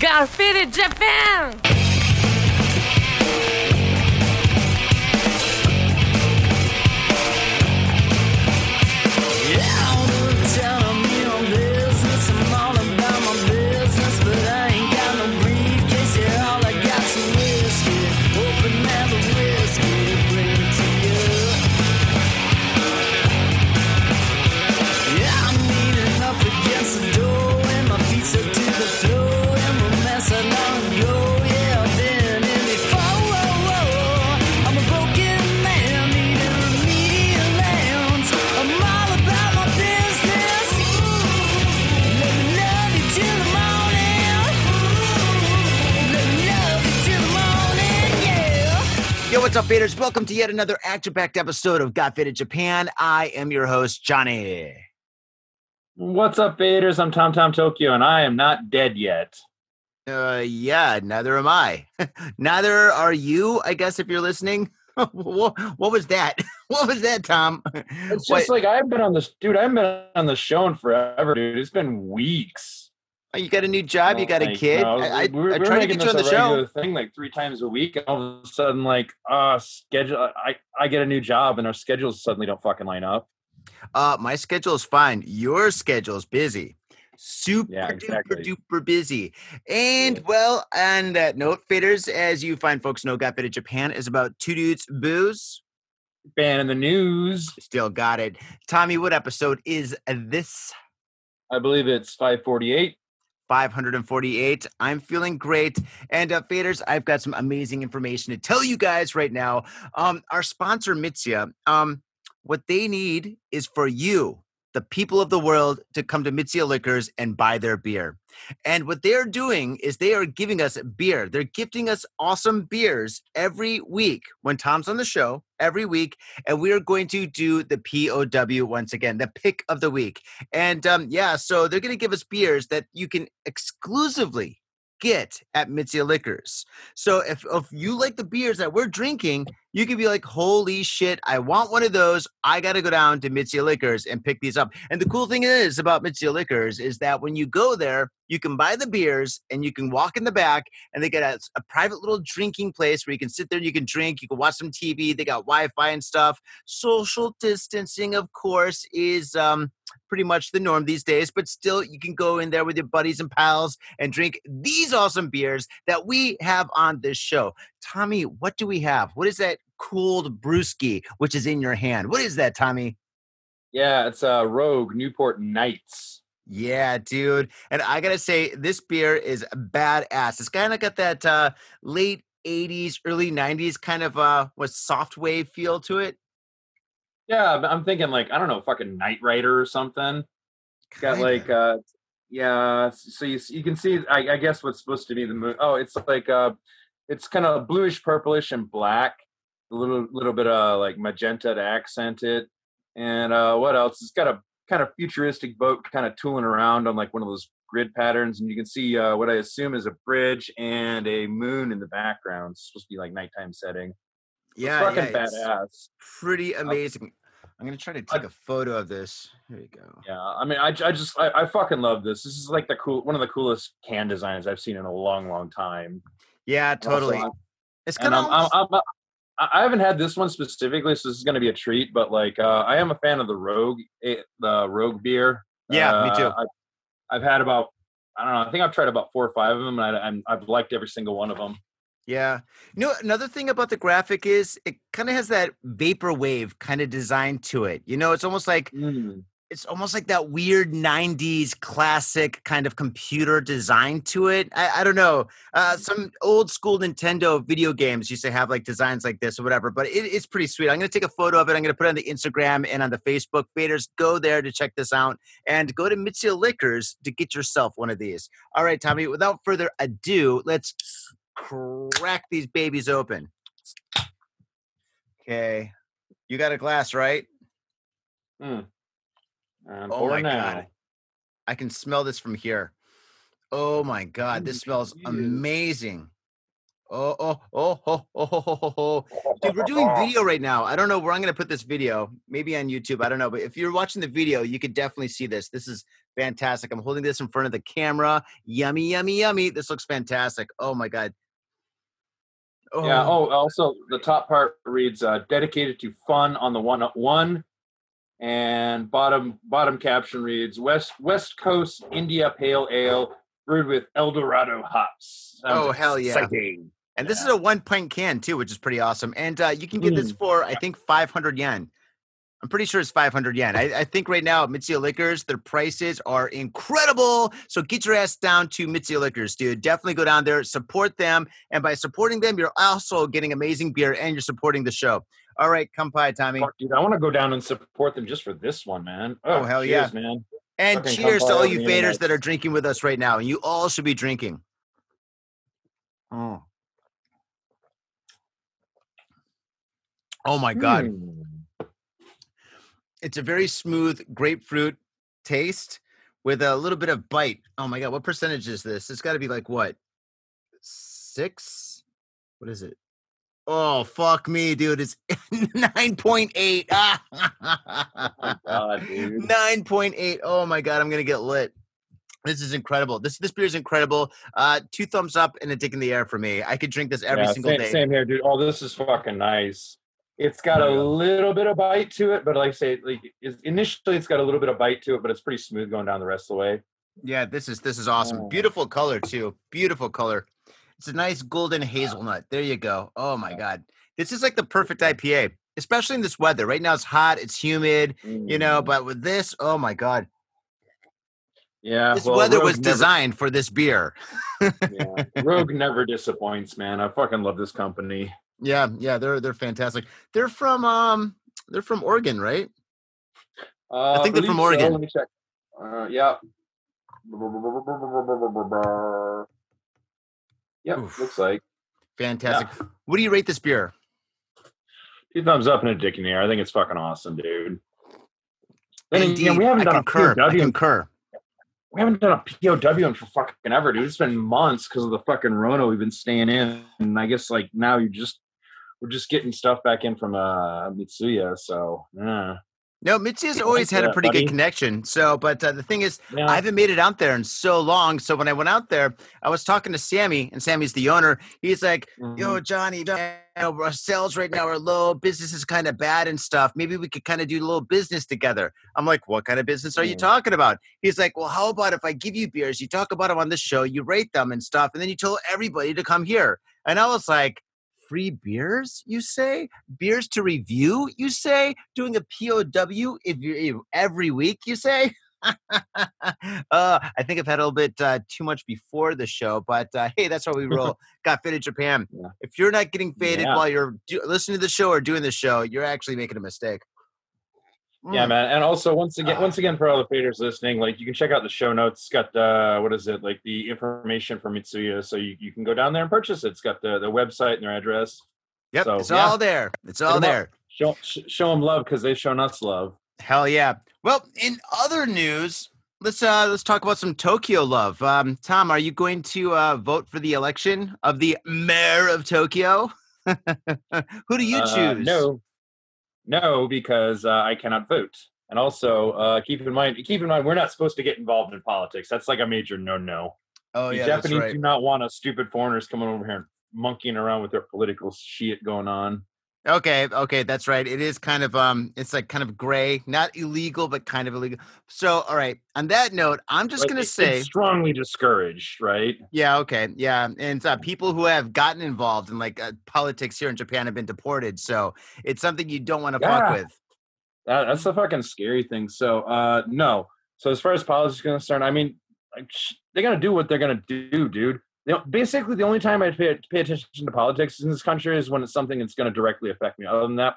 Graffiti Japan! Up, faders? Welcome to yet another action-packed episode of Got Faded Japan. I am your host, Johnny. What's up, Faders? I'm Tom Tom Tokyo, and I am not dead yet. Uh, yeah, neither am I. neither are you, I guess, if you're listening. what, what was that? What was that, Tom? It's just like I've been on this, dude. I've been on the show in forever, dude. It's been weeks. Oh, you got a new job, you got a kid. no, I, I, we were, I we were tried to get you on the show. thing like three times a week, and all of a sudden, like, uh, schedule. I I get a new job, and our schedules suddenly don't fucking line up. Uh, my schedule is fine. Your schedule is busy. Super Yeah, exactly. duper duper busy. And Yeah. well, on that note, fitters, as you fine folks know, Got Faded Japan is about two dudes, booze. Ban in the news. Still got it. Tommy, what episode is this? I believe it's 548. 548. I'm feeling great. And uh, faders, I've got some amazing information to tell you guys right now. Um, our sponsor, Mitsuya, um, what they need is for you, the people of the world, to come to Mitsuya Liquors and buy their beer. And what they're doing is they are giving us beer. They're gifting us awesome beers every week when Tom's on the show, every week. And we are going to do the POW once again, the pick of the week. And um, yeah, so they're going to give us beers that you can exclusively get at Mitsuya Liquors. So if, if you like the beers that we're drinking, you could be like, holy shit, I want one of those. I got to go down to Mitsuya Liquors and pick these up. And the cool thing is about Mitsuya Liquors is that when you go there, you can buy the beers and you can walk in the back and they got a, a private little drinking place where you can sit there and you can drink, you can watch some TV, they got Wi-Fi and stuff. Social distancing, of course, is um, pretty much the norm these days, but still you can go in there with your buddies and pals and drink these awesome beers that we have on this show. Tommy, what do we have? What is that cooled brewski which is in your hand? What is that, Tommy? Yeah, it's uh, Rogue Newport Nights. Yeah, dude. And I gotta say, this beer is badass. It's kind of got that uh, late 80s, early 90s kind of uh what soft wave feel to it. Yeah, I'm thinking like I don't know, fucking Knight Rider or something. It's got like uh yeah so you, you can see I, I guess what's supposed to be the moon oh it's like uh it's kind of bluish purplish and black a little little bit of like magenta to accent it and uh what else it's got a kind of futuristic boat kind of tooling around on like one of those grid patterns and you can see uh what i assume is a bridge and a moon in the background it's supposed to be like nighttime setting yeah, yeah, badass pretty amazing. I'm gonna try to take a photo of this. Here we go. Yeah, I mean, I, I just I, I fucking love this. This is like the cool one of the coolest can designs I've seen in a long, long time. Yeah, totally. I'm- It's kind I'm, I'm, of I'm, I haven't had this one specifically, so this is going to be a treat. But like, uh, I am a fan of the Rogue, eh, the Rogue beer. Yeah, me too. Uh, I, I've had about I don't know. I think I've tried about four or five of them, and I, I'm, I've liked every single one of them. yeah. You know, another thing about the graphic is it kind of has that vaporwave kind of design to it. You know, it's almost like it's almost like that weird 90s classic kind of computer design to it. I, I don't know. Uh, some old school Nintendo video games used to have like designs like this or whatever, but it, it's pretty sweet. I'm going to take a photo of it. I'm going to put it on the Instagram and on the Facebook. Faders, go there to check this out and go to Mitsuya Liquors to get yourself one of these. All right, Tommy, without further ado, let's crack these babies open. Okay. You got a glass, right? Mm. And Oh my now. God. I can smell this from here. Oh my god, this smells amazing. Oh, oh, oh, oh, oh, oh, oh, oh. Dude, we're doing video right now. I don't know where I'm going to put this video. Maybe on YouTube. I don't know. But if you're watching the video, you could definitely see this. This is fantastic. I'm holding this in front of the camera. Yummy, yummy, yummy. This looks fantastic. Oh, my God. Oh. Yeah. Oh, also, the top part reads uh, dedicated to fun on the one one and bottom bottom caption reads West West Coast India Pale Ale brewed with El Dorado hops. Sounds oh hell yeah! Exciting. And this is a one pint can too, which is pretty awesome. And uh, you can get mm. this for I think 500 yen. I'm pretty sure it's 500 yen. I, I, think right now at Mitsuya Liquors, their prices are incredible. So get your ass down to Mitsuya Liquors, dude. Definitely go down there, support them. And by supporting them, you're also getting amazing beer and you're supporting the show. All right, come by, Tommy. Fuck, dude, I want to go down and support them just for this one, man. Oh, oh hell cheers, yeah, man! And Fucking cheers to all you faders that are drinking with us right now. And you all should be drinking. Oh. Oh my god. Hmm. It's a very smooth grapefruit taste with a little bit of bite. Oh my god, what percentage is this? It's got to be like what? 6? What is it? Oh fuck me, dude! It's nine point eight. Nine point eight. Oh my god, I'm gonna get lit. This is incredible. This this beer is incredible. Uh, two thumbs up and a dick in the air for me. I could drink this every yeah, single same, day. Same here, dude. Oh, this is fucking nice. It's got a little bit of bite to it, but like I say, like initially it's got a little bit of bite to it, but it's pretty smooth going down the rest of the way. Yeah, this is this is awesome. Oh. Beautiful color too. Beautiful color. It's a nice golden hazelnut. There you go. Oh my god. This is like the perfect IPA, especially in this weather. Right now it's hot, it's humid, you know, mm. but with this, oh my god. Yeah. This well, weather Rogue was designed for this beer. yeah. Rogue never disappoints, man. I fucking love this company. Yeah, yeah, they're they're fantastic. They're from um they're from Oregon, right? Uh, I think they're from Oregon. So. Let me check. Uh, yeah. Yep, Oof. looks like. Fantastic. Yeah. What do you rate this beer? Two thumbs up and a dick in the air. I think it's fucking awesome, dude. Then Indeed, again, we haven't I done concur. a POW. I concur. We haven't done a POW in for fucking ever, dude. It's been months because of the fucking Rona we've been staying in, and I guess like now you just we're just getting stuff back in from uh Mitsuya. So yeah. No, Mitsuya's always had a pretty buddy. good connection. So, but uh, the thing is, yeah. I haven't made it out there in so long. So when I went out there, I was talking to Sammy, and Sammy's the owner. He's like, mm-hmm. "Yo, Johnny, you know, our sales right now are low. Business is kind of bad and stuff. Maybe we could kind of do a little business together." I'm like, "What kind of business are you mm. talking about?" He's like, "Well, how about if I give you beers, you talk about them on the show, you rate them and stuff, and then you tell everybody to come here." And I was like, free beers, you say? Beers to review, you say? Doing a POW if you every week, you say? uh, I think I've had a little bit uh, too much before the show, but uh, hey, that's how we roll. Got faded Japan. Yeah. If you're not getting faded yeah. while you're do- listening to the show or doing the show, you're actually making a mistake. Yeah, mm. man. And also once again, once again, for all the faders listening, like you can check out the show notes. It's got uh what is it, like the information for Mitsuya. So you, you can go down there and purchase it. It's got the, the website and their address. Yep, so, it's yeah. all there. It's all there. Show show them love because they've shown us love. Hell yeah. Well, in other news, let's uh let's talk about some Tokyo love. Um, Tom, are you going to uh vote for the election of the mayor of Tokyo? Who do you uh, choose? no, no, because uh, I cannot vote. And also, uh, keep in mind, keep in mind, we're not supposed to get involved in politics. That's like a major no-no. Oh the yeah, Japanese right. do not want us stupid foreigners coming over here and monkeying around with their political shit going on. Okay, okay, that's right. It is kind of um it's like kind of gray, not illegal but kind of illegal. So, all right. On that note, I'm just going to say strongly discouraged, right? Yeah, okay. Yeah, and uh, people who have gotten involved in like uh, politics here in Japan have been deported. So, it's something you don't want to yeah. fuck with. That, that's the fucking scary thing. So, uh no. So, as far as politics is concerned, I mean, like, they're going to do what they're going to do, dude you know, basically the only time I pay, pay attention to politics in this country is when it's something that's going to directly affect me. Other than that,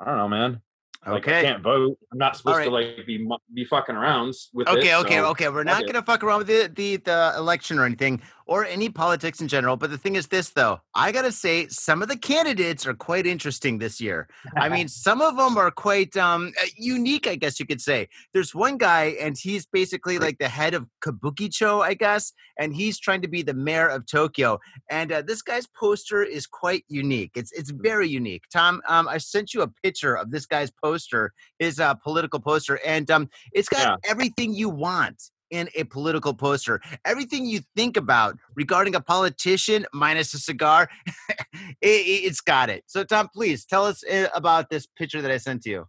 I don't know, man. Like, okay. I can't vote. I'm not supposed right. to like be be fucking around with Okay, it, okay, so okay. We're not gonna fuck around with the, the the election or anything. Or any politics in general. But the thing is this, though, I got to say, some of the candidates are quite interesting this year. I mean, some of them are quite um, uh, unique, I guess you could say. There's one guy, and he's basically like the head of Kabukicho, I guess, and he's trying to be the mayor of Tokyo. And uh, this guy's poster is quite unique. It's it's very unique. Tom, um, I sent you a picture of this guy's poster, his uh, political poster, and um, it's got Yeah. everything you want in a political poster. Everything you think about regarding a politician, minus a cigar, it, has got it. So, Tom, please tell us uh, about this picture that I sent to you.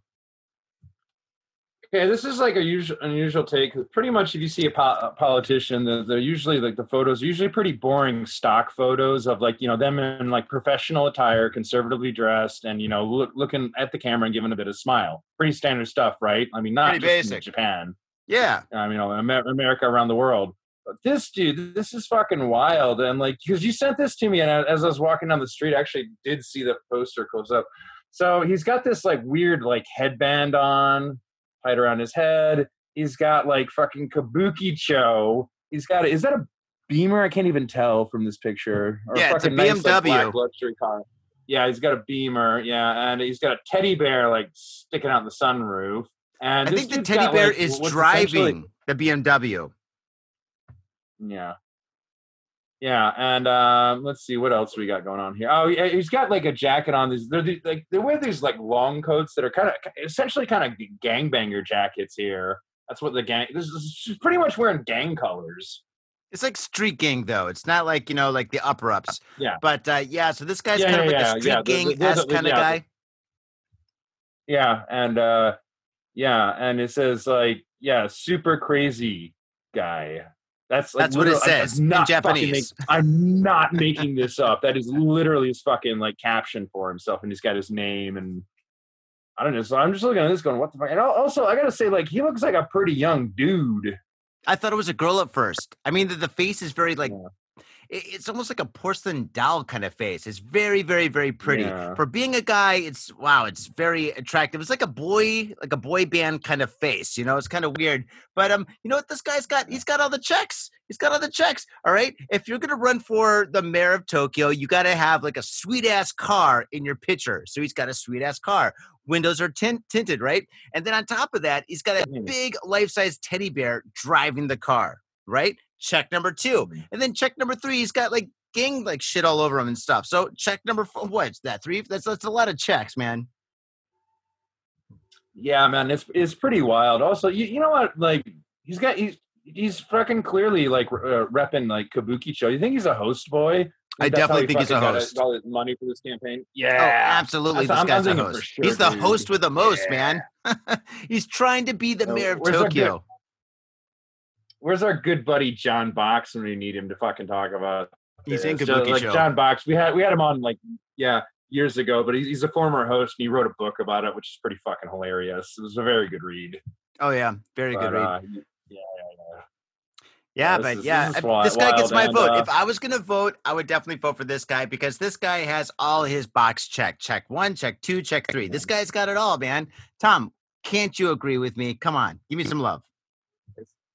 Okay, this is like a usual, unusual take. Pretty much, if you see a, po- a politician, they're, they're usually like the photos, are usually pretty boring stock photos of like you know them in like professional attire, conservatively dressed, and you know look, looking at the camera and giving a bit of smile. Pretty standard stuff, right? I mean, not Pretty just in. Japan. Yeah. I mean, you know, Amer- America around the world. But this dude, this is fucking wild. And like, because you sent this to me, and as I was walking down the street, I actually did see the poster close up. So he's got this like weird like headband on, tied around his head. He's got like fucking Kabukicho. He's got is that a Beamer? I can't even tell from this picture. Or Yeah, it's a fucking nice, like, BMW. luxury car. Yeah, he's got a Beamer. Yeah, and he's got a teddy bear like sticking out the sunroof. And I think the teddy got, bear like, is driving the BMW. Yeah. Yeah, and um, let's see what else we got going on here. Oh, yeah, he's got like a jacket on. These they're the, like they wear these like long coats that are kind of essentially kind of gangbanger jackets here. That's what the gang. This is she's pretty much wearing gang colors. It's like street gang, though. It's not like you know, like the upper ups. Yeah. But uh, yeah, so this guy's Yeah, kind of like yeah, a street yeah. Gang esque kind of guy. Yeah, and uh, yeah, and it says like yeah, super crazy guy. That's like That's what it literal- I'm- says in not Japanese. make- I'm not making this up. That is literally his fucking like caption for himself, and he's got his name and I don't know. So I'm just looking at this, going, "What the fuck?" And also, I gotta say, like, he looks like a pretty young dude. I thought it was a girl at first. I mean, the, the face is very like Yeah. It- it's almost like a porcelain doll kind of face. It's very, very, very pretty. Yeah. For being a guy, it's wow, it's very attractive. It's like a boy, like a boy band kind of face. You know, it's kind of weird. But um, you know what? This guy's got he's got all the checks. He's got all the checks. All right. If you're gonna run for the mayor of Tokyo, you gotta have like a sweet ass car in your picture. So he's got a sweet ass car. Windows are tint- tinted, right? And then on top of that, he's got a big life size teddy bear driving the car, right? Check number two. Mm. And then check number three, he's got like gang like shit all over him and stuff. So check number four, what's that? Three? That's that's a lot of checks, man. Yeah, man, it's it's pretty wild. Also, you, you know what? Like, he's got he's he's fucking clearly like uh, repping like Kabukicho. You think he's a host boy? I definitely he think he's a got host. all his money for this campaign. Oh, Yeah, absolutely. That's- This I'm- I'm a host. sure, he's the dude. host with the most, Yeah. man. he's trying to be the Uh, mayor of Tokyo. Where's our good buddy John Box when we need him to fucking talk about? He's in this? So, like Show. John Box, we had we had him on like yeah years ago, but he's, he's a former host and he wrote a book about it, which is pretty fucking hilarious. It was a very good read. oh yeah, very good read. uh, yeah, yeah, yeah. Yeah, this but is- yeah, this is I- wi- this guy gets my and, vote. uh, if I was gonna vote, I would definitely vote for this guy because this guy has all his box checked. Check one, check two, check three. This guy's got it all, man. Tom, can't you agree with me? Come on, give me some love.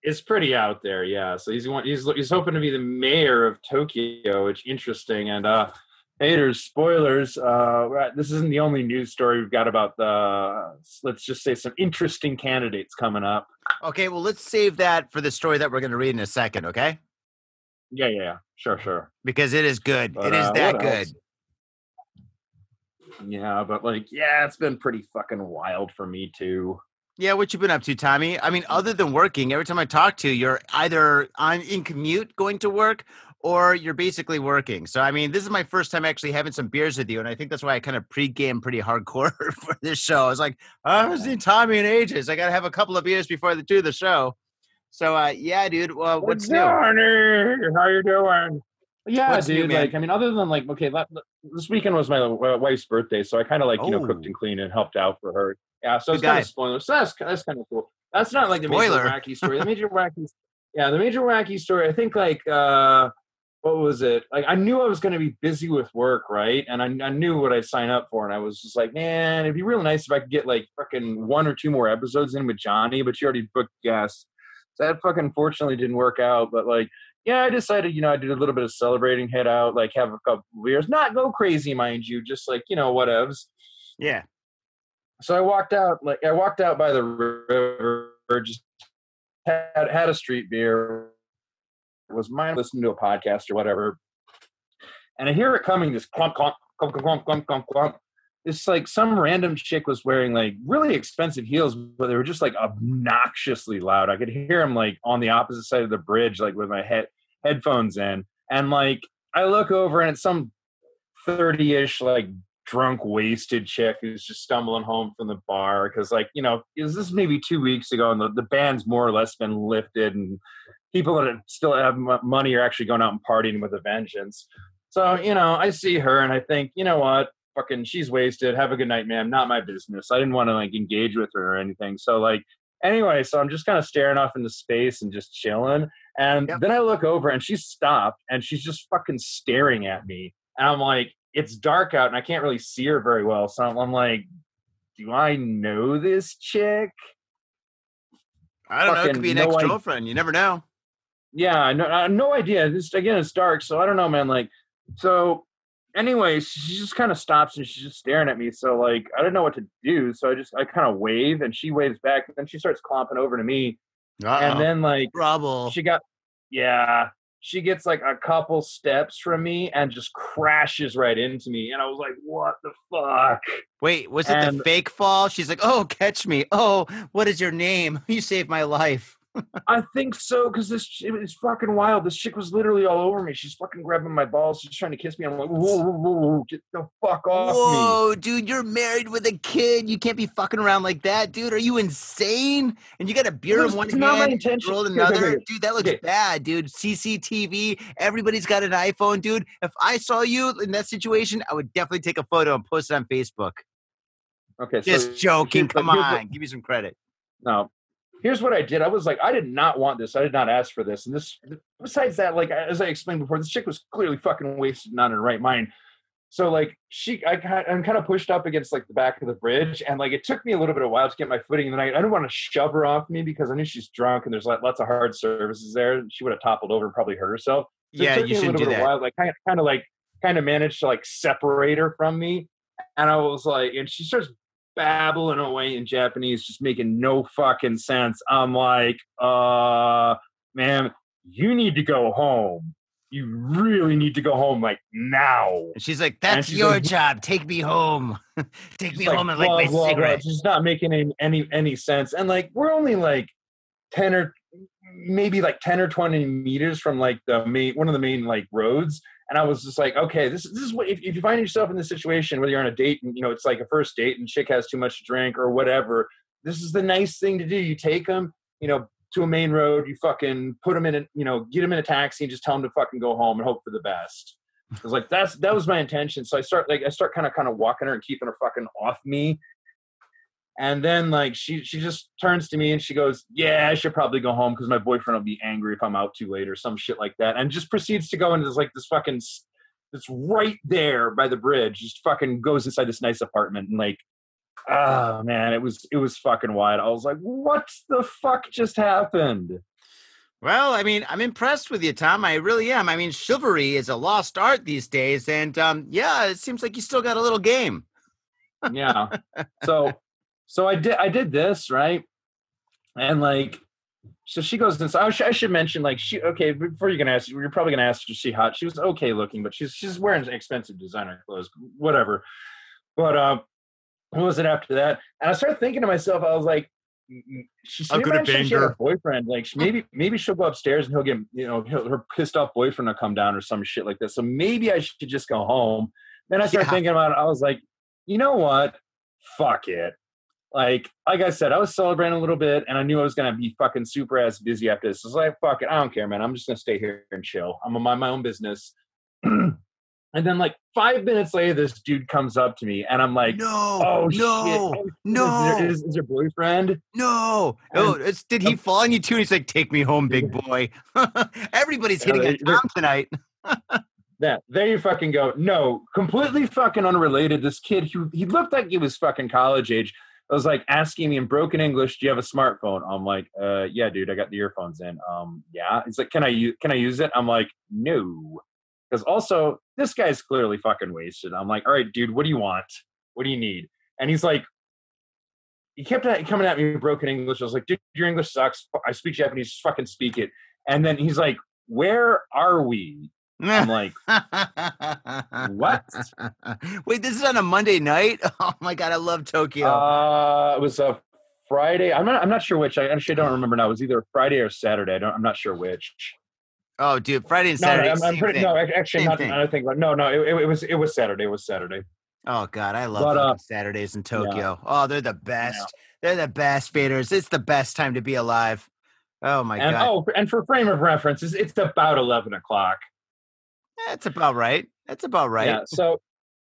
It's pretty out there, yeah. So he's he's he's hoping to be the mayor of Tokyo, which interesting. And uh haters, spoilers. Uh, right, this isn't the only news story we've got about the. Let's just say some interesting candidates coming up. Okay, well, let's save that for the story that we're gonna read in a second, okay? Yeah, yeah, yeah. Sure, sure. Because it is good. But, it is uh, that good. Yeah, but like, yeah, it's been pretty fucking wild for me too. Yeah, what you been up to, Tommy? I mean, other than working, every time I talk to you, you're either on in commute going to work or you're basically working. So I mean, this is my first time actually having some beers with you, and I think that's why I kind of pre-game pretty hardcore for this show. I was like, I haven't seen Tommy in ages. I gotta have a couple of beers before the do the show. So uh yeah, dude. Well, what's new? Johnny? How you doing? Yeah, What's dude. man? like, I mean, other than like, okay, la- this weekend was my wife's birthday, so I kind of like you know cooked Oh. and cleaned and helped out for her. Yeah, so Good it's kind of spoiler. So that's that's kind of cool. That's not like the major wacky story. The major wacky, yeah, the major wacky story. I think like uh what was it? Like I knew I was going to be busy with work, right? And I, I knew what I signed up for, and I was just like, man, it'd be really nice if I could get like fucking one or two more episodes in with Johnny, but you already booked guests. So that fucking fortunately didn't work out. But like, yeah, I decided, you know, I did a little bit of celebrating, head out, like have a couple beers, not go crazy, mind you, just like, you know, whatevs. Yeah. So I walked out, like I walked out by the river, just had had a street beer, was mine listening to a podcast or whatever. And I hear it coming, this clump, clump, clump, clump, clump, clump, clump. It's like some random chick was wearing like really expensive heels, but they were just like obnoxiously loud. I could hear them like on the opposite side of the bridge, like with my head headphones in. And like I look over and it's some 30-ish like drunk wasted chick who's just stumbling home from the bar because like you know is this maybe two weeks ago and the, the band's more or less been lifted and people that still have money are actually going out and partying with a vengeance. So you know i see her and i think you know what? Fucking she's wasted. Have a good night ma'am. Not my business. I didn't want to like engage with her or anything. So like anyway so i'm just kind of staring off into space and just chilling and yep. then i look over and she's stopped and she's just fucking staring at me and i'm like it's dark out and I can't really see her very well. So I'm, I'm like, do I know this chick? I don't Fucking know. It could be an no ex girlfriend. You never know. Yeah, I no, no idea. This again, it's dark, so I don't know, man. Like, so, anyways, she just kind of stops and she's just staring at me. So, like, I don't know what to do. So I just, I kind of wave, and she waves back. And then she starts clomping over to me, Uh-oh. and then like, trouble. She got, yeah, she gets like a couple steps from me and just crashes right into me. And I was like, what the fuck? Wait, was it and, the fake fall? She's like, oh, catch me. Oh, what is your name? You saved my life. I think so because this it's fucking wild. This chick was literally all over me. She's fucking grabbing my balls. She's trying to kiss me. I'm like, whoa, whoa, whoa, whoa get the fuck off whoa, me. dude, you're married with a kid. You can't be fucking around like that, dude. Are you insane? And you got a beer in one hand, my intention. girl in another. dude, that looks okay. bad, dude. CCTV. Everybody's got an iPhone, dude. If I saw you in that situation, I would definitely take a photo and post it on Facebook. Okay, just so joking. Come on, give me some credit. No, here's what I did. I was like, I did not want this. I did not ask for this. And this, besides that, like as I explained before, this chick was clearly fucking wasted, not in her right mind. So like she, I, I'm kind of pushed up against like the back of the bridge, and like it took me a little bit of a while to get my footing. And I, I didn't want to shove her off me because I knew she's drunk and there's like lots of hard services there. She would have toppled over and probably hurt herself. So yeah, you should do that. While, like kind of, kind of like, kind of managed to like separate her from me. And I was like, and she starts babbling away in Japanese, just making no fucking sense. I'm like, uh, man, you need to go home. You really need to go home like now. And she's like, "That's she's your like, job. Take me home. Take me like, home and like my blah, cigarette." Blah. It's not making any, any any sense. And like, we're only like ten or maybe like ten or twenty meters from like the main one of the main like roads and I was just like, okay, this, this is what if, if you find yourself in this situation, whether you're on a date and you know it's like a first date and chick has too much to drink or whatever, this is the nice thing to do. You take them, you know, to a main road, you fucking put them in a, you know, get them in a taxi and just tell them to fucking go home and hope for the best. I was like, that's that was my intention. So I start like I start kind of kind of walking her and keeping her fucking off me and then like she she just turns to me and she goes, "Yeah, I should probably go home because my boyfriend will be angry if I'm out too late or some shit like that." And just proceeds to go into this like this fucking it's right there by the bridge. Just fucking goes inside this nice apartment and like, oh man, it was it was fucking wild. I was like, what the fuck just happened? Well, I mean, I'm impressed with you, Tom. I really am. I mean, chivalry is a lost art these days, and um, yeah, it seems like you still got a little game. yeah. So so I did I did this right, and like so she goes and so I should, I should mention like she okay before you're gonna ask you're probably gonna ask is she hot? She was okay looking but she's she's wearing expensive designer clothes whatever. But uh what was it after that? And I started thinking to myself I was like she's maybe she had a boyfriend like maybe maybe she'll go upstairs and he'll get you know her pissed off boyfriend will come down or some shit like that. So maybe I should just go home. Then I started yeah. thinking about it I was like you know what? Fuck it like like I said, I was celebrating a little bit, and I knew I was gonna be fucking super ass busy after this. I was like, fuck it, I don't care, man. I'm just gonna stay here and chill. I'm gonna mind my own business. and then like five minutes later, this dude comes up to me, and I'm like, no, oh no, shit. no, is, is, is, your boyfriend? No, oh, did he fall on you too? And he's like, take me home, big boy. Everybody's hitting yeah, Tom tonight. that there you fucking go. No, completely fucking unrelated. This kid, he he looked like he was fucking college age was like asking me in broken English, "Do you have a smartphone?" I'm like, "Uh, yeah, dude, I got the earphones in." Um, yeah. He's like, "Can I use can I use it?" I'm like, "No," because also this guy's clearly fucking wasted. I'm like, "All right, dude, what do you want? What do you need?" And he's like, he kept coming at me in broken English. I was like, "Dude, your English sucks. I speak Japanese. Just fucking speak it." And then he's like, "Where are we?" I'm like, What? Wait, this is on a Monday night? Oh my god, I love Tokyo. Uh, it was a Friday. I'm not. I'm not sure which. I actually don't remember now. It was either Friday or Saturday. I don't. I'm not sure which. oh, dude, Friday and No, no, Saturday. I'm, I'm pretty. thing. No, actually, Same not. thing. I think. No, no. It, it, was. It was Saturday. It was Saturday. Oh god, I love But, uh, Saturdays in Tokyo. Oh, they're the best. They're the best faders. It's the best time to be alive. Oh my and god, oh, and for frame of reference, it's, it's about eleven o'clock. That's about right. That's about right. Yeah. So,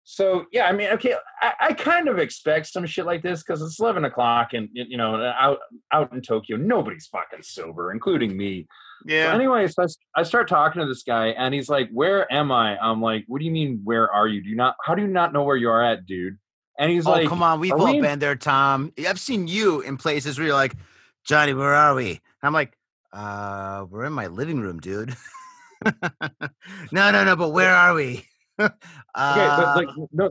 so yeah. I mean, okay. I, I kind of expect some shit like this because it's eleven o'clock, and you know, out out in Tokyo, nobody's fucking sober, including me. So Yeah. anyway, so I, I start talking to this guy, and he's like, "Where am I?" I'm like, "What do you mean? Where are you? Do you not? How do you not know where you are at, dude?" And he's oh like, come on, we've all we been there, Tom. I've seen you in places where you're like, Johnny, where are we? And I'm like, uh, we're in my living room, dude. no, no, no, but where are we? uh, Okay, but like, no,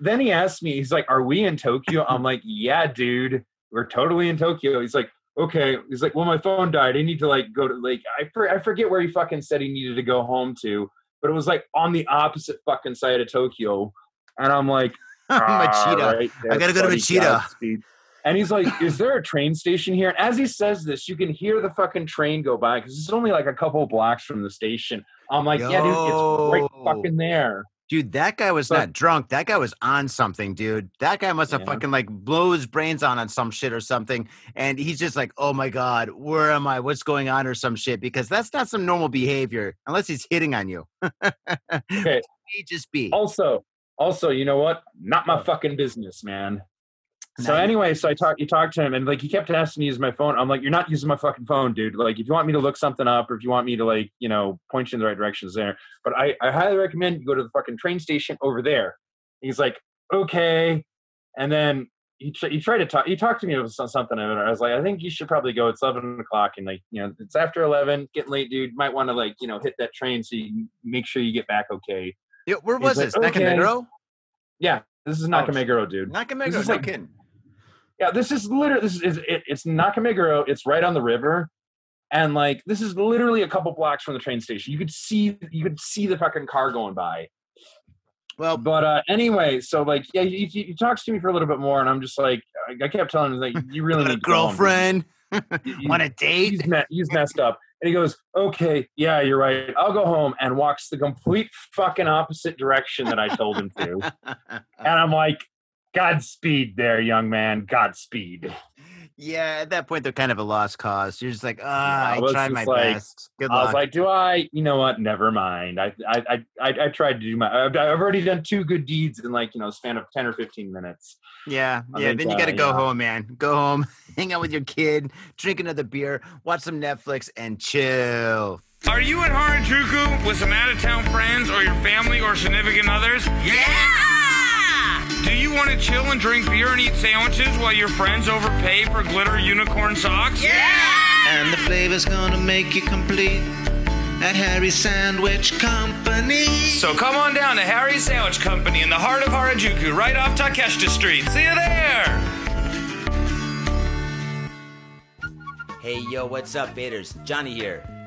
then, he asked me, he's like, "Are we in Tokyo?" I'm like, "Yeah, dude, we're totally in Tokyo." He's like, "Okay." He's like, "Well, my phone died. I need to like go to like I for, I forget where he fucking said he needed to go home to, but it was like on the opposite fucking side of Tokyo." And I'm like, Machida. "All right I gotta go to Machida." Godspeed." And he's like, "Is there a train station here?" And as he says this, you can hear the fucking train go by because it's only like a couple blocks from the station. I'm like, "Yeah, dude, it's right fucking there." Dude, that guy was But- not drunk. That guy was on something, dude. That guy must have Yeah. fucking like blow his brains on on some shit or something. And he's just like, oh my God, where am I? What's going on or some shit? Because that's not some normal behavior unless he's hitting on you. Okay. He just be. also also you know what not my fucking business man so anyway so i talked you talked to him and like he kept asking me to use my phone i'm like you're not using my fucking phone dude like if you want me to look something up or if you want me to like you know point you in the right directions there but i i highly recommend you go to the fucking train station over there he's like okay and then he, tr- he tried to talk he talked to me about something of it i was like i think you should probably go it's 11 o'clock and like you know it's after 11 getting late dude might want to like you know hit that train so you make sure you get back okay Yeah, where he's was like, this? okay. Nakameguro? yeah, this is oh, Nakameguro, dude. Nakameguro, is no like- kidding. Yeah, this is literally this is it, it's Nakameguro. It's right on the river, and like this is literally a couple blocks from the train station. You could see you could see the fucking car going by. Well, But uh anyway, so like yeah, he, he, talks to me for a little bit more, and I'm just like I, kept telling him like you really a need to go home, dude. girlfriend? Want a date? he's, me- he's messed up. And he goes, okay, yeah, you're right. I'll go home and walks the complete fucking opposite direction that I told him to. And I'm like, Godspeed there, young man. Godspeed. yeah, at that point, they're kind of a lost cause. You're just like, ah, I I tried my like- best. Good luck. I luck. was like, do I? You know what? Never mind. I I I, I, I tried to do my. I've, I've already done two good deeds in like you know span of ten or fifteen minutes. Yeah, I yeah. think, then you uh, got to go yeah. home, man. Go home, hang out with your kid, drink another beer, watch some Netflix, and chill. Are you at Harajuku with some out of town friends or your family or significant others? Yeah! Do you want to chill and drink beer and eat sandwiches while your friends overpay for glitter unicorn socks? Yeah! And the flavor's gonna make you complete at Harry's Sandwich Company. So come on down to Harry's Sandwich Company in the heart of Harajuku, right off Takeshita Street. See you there! Hey yo, what's up, Vaders? Johnny here.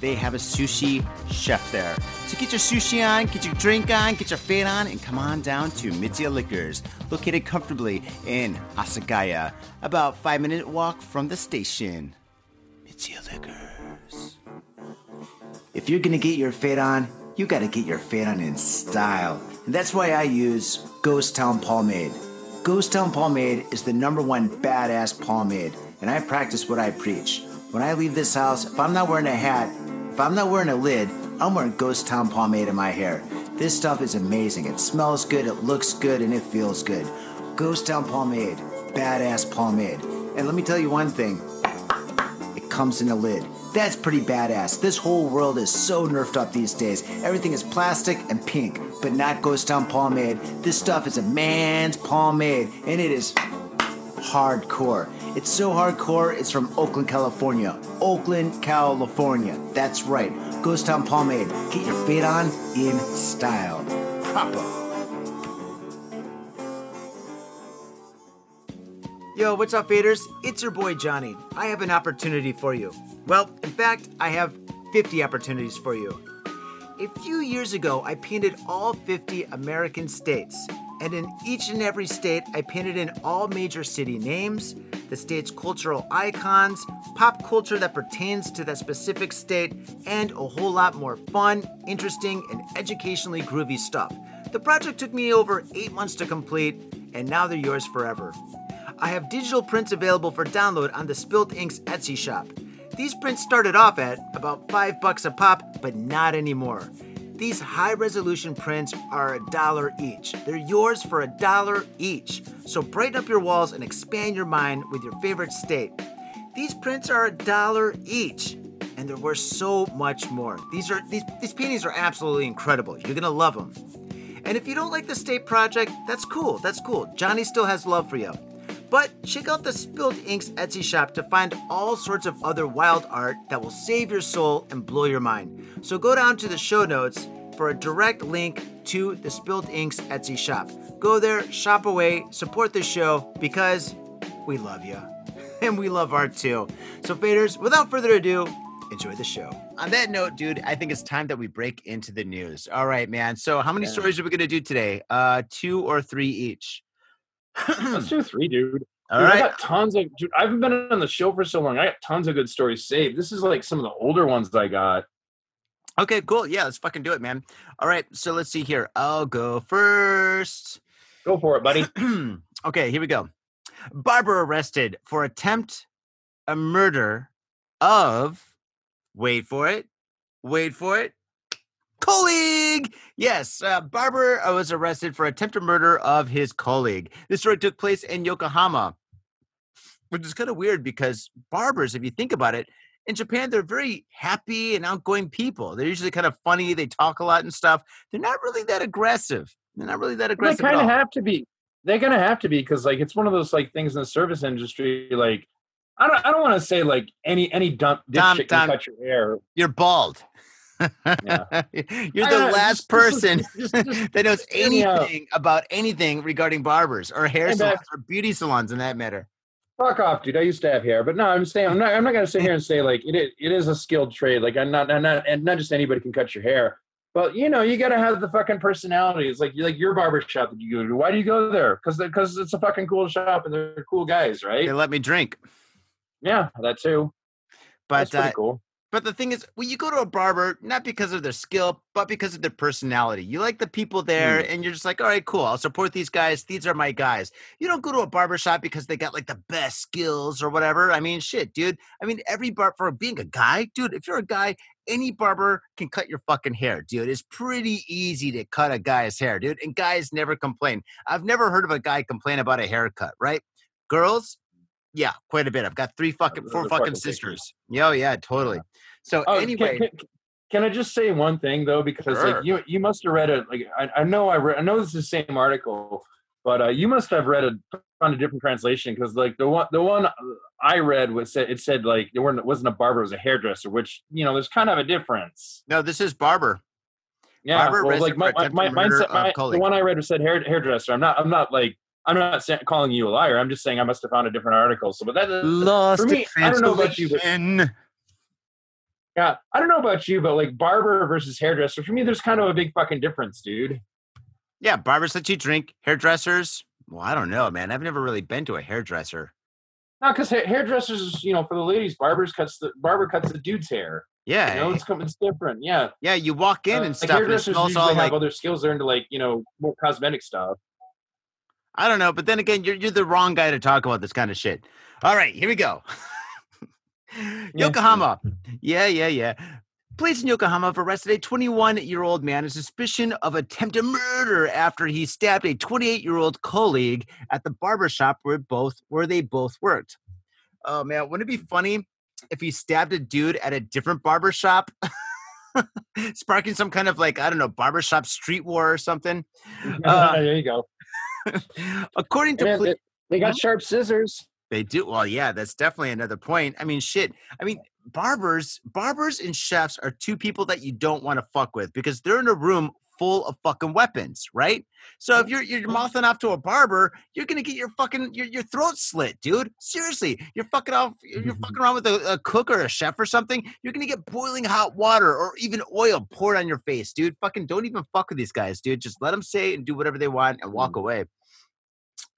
they have a sushi chef there. So get your sushi on, get your drink on, get your fade on, and come on down to Mitsuya Liquors, located comfortably in Asagaya, about five minute walk from the station. Mitsuya Liquors. If you're gonna get your fade on, you gotta get your fade on in style. And that's why I use Ghost Town Pomade. Ghost Town Pomade is the number one badass pomade, and I practice what I preach. When I leave this house, if I'm not wearing a hat, if I'm not wearing a lid, I'm wearing Ghost Town pomade in my hair. This stuff is amazing. It smells good, it looks good, and it feels good. Ghost Town pomade, badass pomade. And let me tell you one thing it comes in a lid. That's pretty badass. This whole world is so nerfed up these days. Everything is plastic and pink, but not Ghost Town pomade. This stuff is a man's pomade, and it is hardcore. It's so hardcore, it's from Oakland, California. Oakland, California. That's right. Ghost Town Pomade. Get your fade on in style. Proper. Yo, what's up, faders? It's your boy Johnny. I have an opportunity for you. Well, in fact, I have 50 opportunities for you. A few years ago, I painted all 50 American states. And in each and every state, I painted in all major city names, the state's cultural icons, pop culture that pertains to that specific state, and a whole lot more fun, interesting, and educationally groovy stuff. The project took me over eight months to complete, and now they're yours forever. I have digital prints available for download on the Spilt Inks Etsy shop. These prints started off at about five bucks a pop, but not anymore. These high resolution prints are a dollar each. They're yours for a dollar each. So brighten up your walls and expand your mind with your favorite state. These prints are a dollar each, and they're worth so much more. These are these these paintings are absolutely incredible. You're gonna love them. And if you don't like the state project, that's cool. That's cool. Johnny still has love for you. But check out the Spilt Inks Etsy shop to find all sorts of other wild art that will save your soul and blow your mind. So go down to the show notes for a direct link to the Spilt Inks Etsy shop. Go there, shop away, support the show because we love you. And we love art too. So, faders, without further ado, enjoy the show. On that note, dude, I think it's time that we break into the news. All right, man. So, how many stories are we going to do today? Uh, two or three each? Let's do three, dude. All Dude, I got tons of dude. I haven't been on the show for so long. I got tons of good stories saved. This is like some of the older ones that I got. Okay, cool. Yeah, let's fucking do it, man. All right, so let's see here. I'll go first. Go for it, buddy. okay, here we go. Barber arrested for attempt a murder of wait for it, wait for it, colleague. Yes, uh, Barber uh, was arrested for attempted murder of his colleague. This story took place in Yokohama, which is kind of weird because barbers, if you think about it, in Japan they're very happy and outgoing people. They're usually kind of funny. They talk a lot and stuff. They're not really that aggressive. They're not really that they aggressive. at kind of have to be. They're gonna have to be because like it's one of those like things in the service industry. Like I don't. I don't want to say like any any dump Tom, dipshit Tom. can cut your hair. You're bald. You're the Uh, last just- person just- just- that knows hear me out. anything about anything regarding barbers or hair Hey, salons or beauty salons in that matter. Fuck off, dude. I used to have hair, but no, I'm saying I'm not. I'm not gonna sit here and say like it. is- It is a skilled trade. Like I'm not. I'm not. And not just anybody can cut your hair. But you know, you gotta have the fucking personality. It's like you like your barber shop that you go to. Why do you go there? Because because it's a fucking cool shop and they're cool guys, right? They let me drink. Yeah, that too. But That's pretty uh, cool. But the thing is, when you go to a barber, not because of their skill, but because of their personality. You like the people there, Mm. and you're just like, all right, cool. I'll support these guys. These are my guys. You don't go to a barber shop because they got like the best skills or whatever. I mean, shit, dude. I mean, every bar for being a guy, dude. If you're a guy, any barber can cut your fucking hair, dude. It's pretty easy to cut a guy's hair, dude. And guys never complain. I've never heard of a guy complain about a haircut, right? Girls, yeah, quite a bit. I've got three fucking four fucking fucking sisters. Yeah, oh, yeah, totally. So Oh, anyway, can, can, can I just say one thing though? Because Sure. like you, you must have read it. Like I, I know I read. I know this is the same article, but uh, you must have read it on a different translation. Because like the one, the one I read was said it said like there weren't it wasn't a barber, it was a hairdresser. Which you know, there's kind of a difference. no, this is barber. Yeah, Barber well, like my, my, my, mine murder said- of my- the one I read was said hair, hairdresser. I'm not. I'm not like. I'm not calling you a liar. I'm just saying I must have found a different article. So, but that Lost for me, I don't know about you, but. Yeah, I don't know about you, but like barber versus hairdresser, for me, there's kind of a big fucking difference, dude. Yeah, barbers let you drink. Hairdressers. Well, I don't know, man. I've never really been to a hairdresser. No, because hairdressers, you know, for the ladies, barbers cuts the barber cuts the dude's hair. Yeah, You know, it's it's different. Yeah, yeah. You walk in Uh, and like stuff, and hairdressers usually all have like other skills. They're into like you know more cosmetic stuff. I don't know, but then again, you're you're the wrong guy to talk about this kind of shit. All right, here we go. Yokohama. Yeah, yeah, yeah. Police in Yokohama have arrested a 21 year old man on suspicion of attempted murder after he stabbed a 28 year old colleague at the barber shop where both where they both worked. Oh man, wouldn't it be funny if he stabbed a dude at a different barber shop? Sparking some kind of like, I don't know, barbershop street war or something. Uh, there you go. According to Man, police. they, they got sharp scissors. They do. Well, yeah, that's definitely another point. I mean, shit. I mean, barbers, barbers and chefs are two people that you don't want to fuck with because they're in a room full of fucking weapons, right? So if you're you're mouthing off to a barber, you're gonna get your fucking your, your throat slit, dude. Seriously, you're fucking off. You're mm-hmm. fucking around with a, a cook or a chef or something. You're gonna get boiling hot water or even oil poured on your face, dude. Fucking don't even fuck with these guys, dude. Just let them say and do whatever they want and walk mm. away.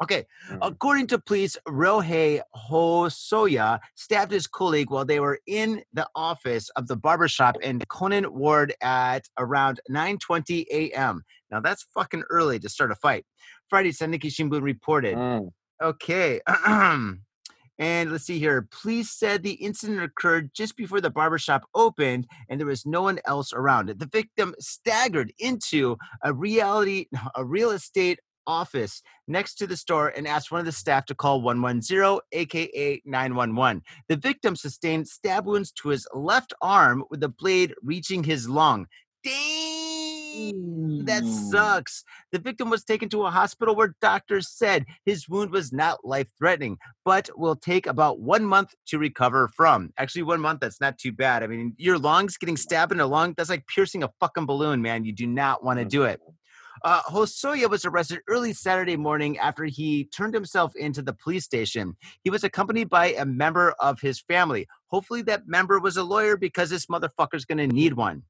Okay, Mm. according to police, Rohei Hosoya stabbed his colleague while they were in the office of the barbershop in Konan Ward at around 9:20 a.m. Now that's fucking early to start a fight. Friday, Sendiki Shimbun reported. Mm. Okay. And let's see here. Police said the incident occurred just before the barbershop opened and there was no one else around. The victim staggered into a reality a real estate office next to the store and asked one of the staff to call 110 aka 911. The victim sustained stab wounds to his left arm with the blade reaching his lung. Dang! That sucks. The victim was taken to a hospital where doctors said his wound was not life threatening, but will take about one month to recover from. Actually, one month, that's not too bad. I mean, your lungs getting stabbed in a lung, that's like piercing a fucking balloon, man. You do not want to do it. Uh, Hosoya was arrested early Saturday morning after he turned himself into the police station. He was accompanied by a member of his family. Hopefully, that member was a lawyer because this motherfucker's going to need one.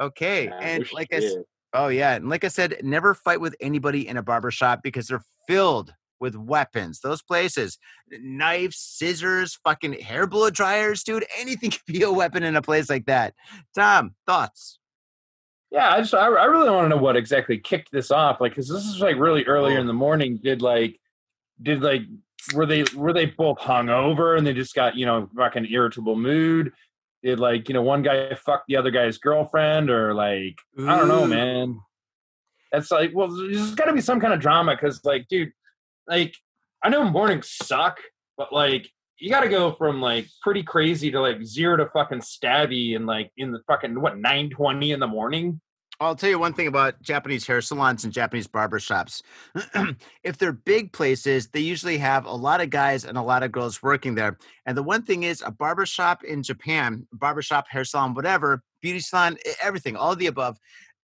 Okay. I and like I said. Oh yeah, and like I said, never fight with anybody in a barber shop because they're filled with weapons. Those places, knives, scissors, fucking hair blow dryers, dude. Anything could be a weapon in a place like that. Tom, thoughts? Yeah, I just I, I really want to know what exactly kicked this off. Like, because this is like really earlier in the morning. Did like, did like, were they were they both hung over and they just got you know fucking irritable mood? Did like you know one guy fuck the other guy's girlfriend or like I don't know, man. That's like well, there's got to be some kind of drama because like, dude, like I know mornings suck, but like you got to go from like pretty crazy to like zero to fucking stabby and like in the fucking what nine twenty in the morning. I'll tell you one thing about Japanese hair salons and Japanese barber shops. if they're big places, they usually have a lot of guys and a lot of girls working there. And the one thing is, a barber shop in Japan, barber shop, hair salon, whatever, beauty salon, everything, all the above,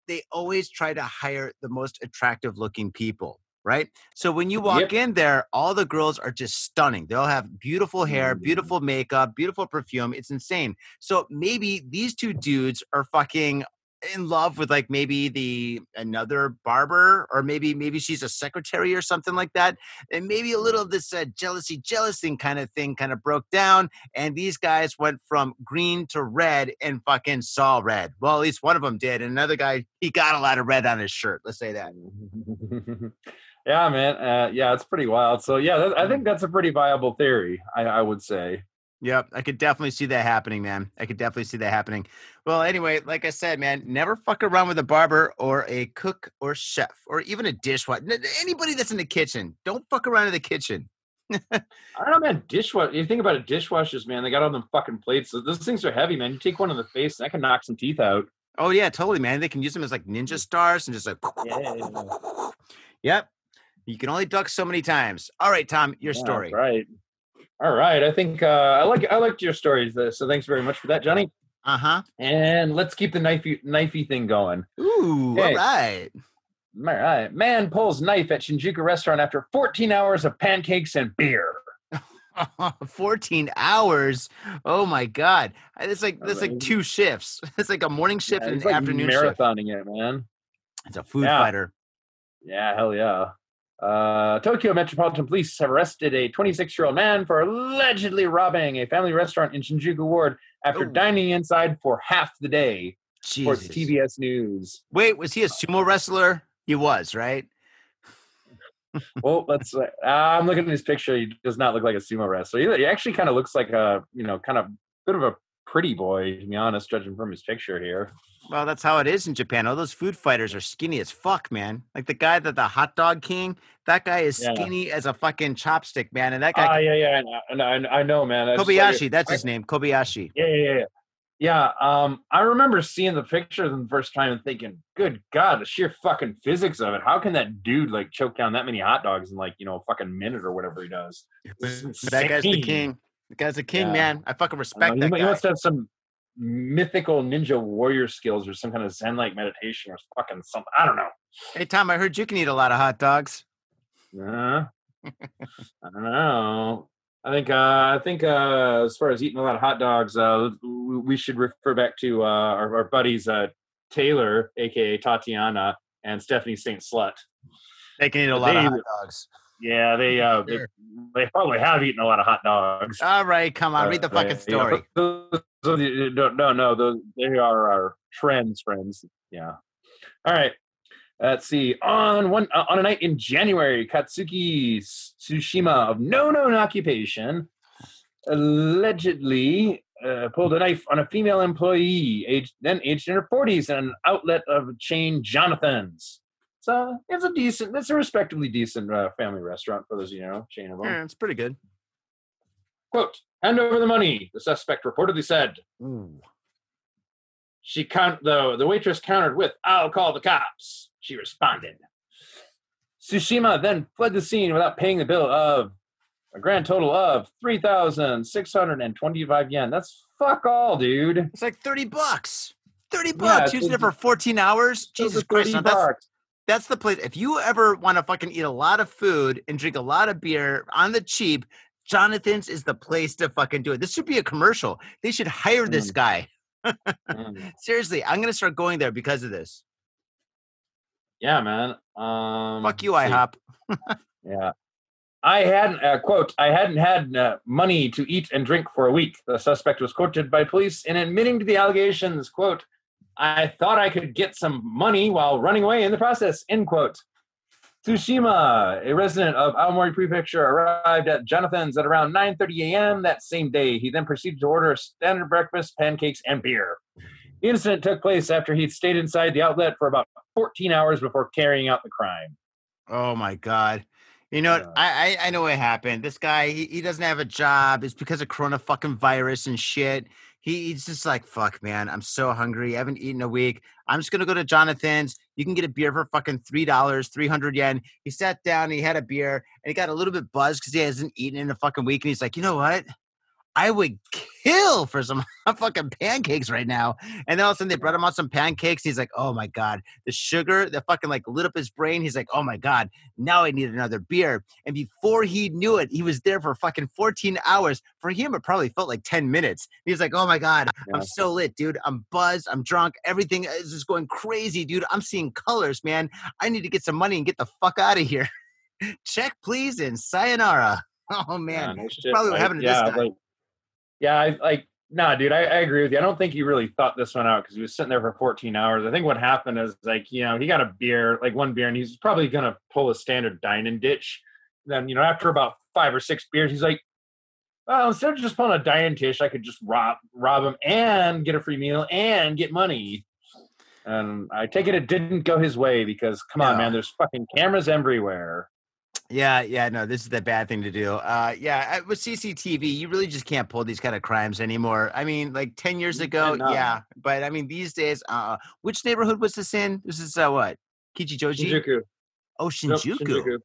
they always try to hire the most attractive looking people. Right. So when you walk Yep. in there, all the girls are just stunning. They'll have beautiful hair, Mm. beautiful makeup, beautiful perfume. It's insane. So maybe these two dudes are fucking in love with like maybe the another barber or maybe maybe she's a secretary or something like that and maybe a little of this uh, jealousy jealous thing kind of thing kind of broke down and these guys went from green to red and fucking saw red well at least one of them did and another guy he got a lot of red on his shirt let's say that yeah, man. Uh, yeah, it's pretty wild. So yeah, that, I think that's a pretty viable theory. I, I would say. Yep, I could definitely see that happening, man. I could definitely see that happening. Well, anyway, like I said, man, never fuck around with a barber or a cook or chef or even a dishwasher. Anybody that's in the kitchen, don't fuck around in the kitchen. I don't know, man. Dishwasher. You think about it, dishwashers, man. They got all them fucking plates. Those things are heavy, man. You take one in the face, and that can knock some teeth out. Oh yeah, totally, man. They can use them as like ninja mm. stars and just like. Yeah. Yep. You can only duck so many times. All right, Tom, your Yeah, story. Right. All right. I think uh, I like I liked your stories. uh, So thanks very much for that, Johnny. Uh huh. And let's keep the knifey knifey thing going. Ooh, Hey. all right. All right. Man pulls knife at Shinjuku restaurant after 14 hours of pancakes and beer. 14 hours. Oh my god. It's like that's like two shifts. It's like a morning shift Yeah, and an like afternoon shift. marathoning it, man. It's a food Yeah. fighter. Yeah, hell yeah. Uh, Tokyo Metropolitan Police have arrested a 26 year old man for allegedly robbing a family restaurant in Shinjuku Ward after Oh. dining inside for half the day. Jesus. TBS News. Wait, was he a sumo wrestler? He was, right? well, let's. Uh, I'm looking at his picture. He does not look like a sumo wrestler. He, he actually kind of looks like a, you know, kind of bit of a pretty boy, to be honest, judging from his picture here. Well, that's how it is in Japan. All those food fighters are skinny as fuck, man. Like the guy that the hot dog king, that guy is Yeah. skinny as a fucking chopstick, man. And that Ah, guy, yeah, yeah, I know, I know, I know man. I just saw your- Kobayashi, that's I- his name, Kobayashi. Yeah, yeah, yeah. Yeah, um, I remember seeing the picture the first time and thinking, "Good God, the sheer fucking physics of it! How can that dude like choke down that many hot dogs in like you know a fucking minute or whatever he does?" But that guy's the king. The guy's the king, Yeah. man. I fucking respect know, that he, he must have some mythical ninja warrior skills or some kind of zen like meditation or fucking something. I don't know. Hey, Tom, I heard you can eat a lot of hot dogs. Uh, I don't know. I think uh, I think uh, as far as eating a lot of hot dogs, uh, we should refer back to uh, our, our buddies uh, Taylor, aka Tatiana, and Stephanie Saint Slut. They can eat a lot of hot dogs. Yeah, they uh, they, Sure. they probably have eaten a lot of hot dogs. All right, come on, read the Uh, fucking yeah, story. those- those- no, no, no, those they are our friends, friends. Yeah. All right. Let's see. On one uh, on a night in January, Katsuki Tsushima of no known occupation allegedly uh, pulled a knife on a female employee, aged then aged in her forties, in an outlet of chain Jonathan's. So it's a decent, it's a respectably decent uh, family restaurant for those you know chain of them. Yeah, it's pretty good. Quote, hand over the money, the suspect reportedly said. Ooh. She count though the waitress countered with, I'll call the cops. She responded. Tsushima then fled the scene without paying the bill of a grand total of 3,625 yen. That's fuck all, dude. It's like 30 bucks. 30 bucks. it's Using a- it for 14 hours. Jesus Christ. 30 now that's, bucks. That's the place. If you ever want to fucking eat a lot of food and drink a lot of beer on the cheap, Jonathan's is the place to fucking do it. This should be a commercial. They should hire this Mm. guy. Mm. Seriously, I'm gonna start going there because of this. Yeah, man. Um, Fuck you. IHOP. Yeah. I hadn't, uh, quote, I hadn't had uh, money to eat and drink for a week. The suspect was quoted by police in admitting to the allegations, quote, I thought I could get some money while running away in the process, end quote. Tsushima, a resident of Aomori Prefecture, arrived at Jonathan's at around 9.30 a.m. that same day. He then proceeded to order a standard breakfast, pancakes, and beer. The incident took place after he'd stayed inside the outlet for about 14 hours before carrying out the crime. Oh my god. You know what? Yeah. I, I I know what happened. This guy, he, he doesn't have a job. It's because of corona fucking virus and shit. He, he's just like, fuck, man. I'm so hungry. I haven't eaten a week. I'm just gonna go to Jonathan's. You can get a beer for fucking three dollars, three hundred yen. He sat down, he had a beer, and he got a little bit buzzed because he hasn't eaten in a fucking week. And he's like, you know what? I would kill for some fucking pancakes right now. And then all of a sudden they brought him out some pancakes. He's like, oh my God, the sugar, the fucking like lit up his brain. He's like, oh my God, now I need another beer. And before he knew it, he was there for fucking 14 hours. For him, it probably felt like 10 minutes. He's like, oh my God, I'm so lit, dude. I'm buzzed. I'm drunk. Everything is just going crazy, dude. I'm seeing colors, man. I need to get some money and get the fuck out of here. Check, please, and sayonara. Oh man, Yeah, no probably what happened to yeah, this guy. Like, yeah, I like nah, dude. I, I agree with you. I don't think he really thought this one out because he was sitting there for 14 hours. I think what happened is like you know he got a beer, like one beer, and he's probably gonna pull a standard dining ditch. Then you know after about five or six beers, he's like, well, instead of just pulling a dining dish, I could just rob rob him and get a free meal and get money. And I take it it didn't go his way because come on, man, there's fucking cameras everywhere. Yeah, yeah, no, this is the bad thing to do. Uh, yeah, uh, with CCTV, you really just can't pull these kind of crimes anymore. I mean, like ten years ago, yeah, but I mean, these days, uh, which neighborhood was this in? This is uh, what Kichijoji? Shinjuku. Oh, Shinjuku. Shinjuku.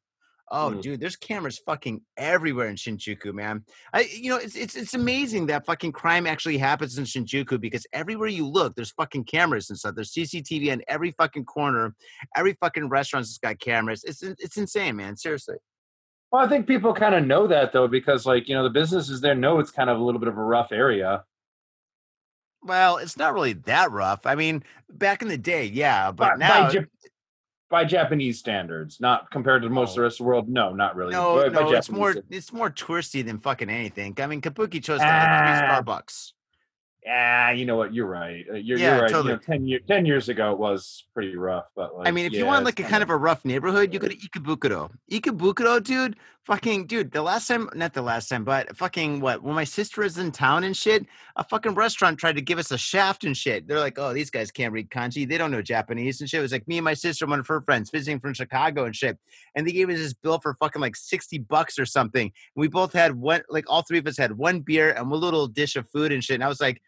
Oh, Mm. dude, there's cameras fucking everywhere in Shinjuku, man. I, you know, it's it's it's amazing that fucking crime actually happens in Shinjuku because everywhere you look, there's fucking cameras and stuff. There's CCTV on every fucking corner. Every fucking restaurant's got cameras. It's it's insane, man. Seriously. Well, I think people kind of know that though, because like you know the businesses there know it's kind of a little bit of a rough area. Well, it's not really that rough. I mean, back in the day, yeah, but by, now by, by Japanese standards, not compared to most of the rest of the world. No, not really. no, By- by no, it's more standards. it's more touristy than fucking anything. I mean, Kabukicho's got like three Ah. Starbucks. Ah, you know what? You're right. Uh, You're, Yeah, you're right. totally. You know, ten year, ten years ago it was pretty rough, but like, I mean, if you want like a kind of a rough neighborhood, you go to Ikebukuro. Ikebukuro, dude, fucking dude. The last time, not the last time, but fucking what? When my sister was in town and shit, a fucking restaurant tried to give us a shaft and shit. They're like, "Oh, these guys can't read kanji. They don't know Japanese and shit." It was like me and my sister, and one of her friends, visiting from Chicago and shit, and they gave us this bill for fucking like sixty bucks or something. We both had one, like all three of us had one beer and one little dish of food and shit. And I was like,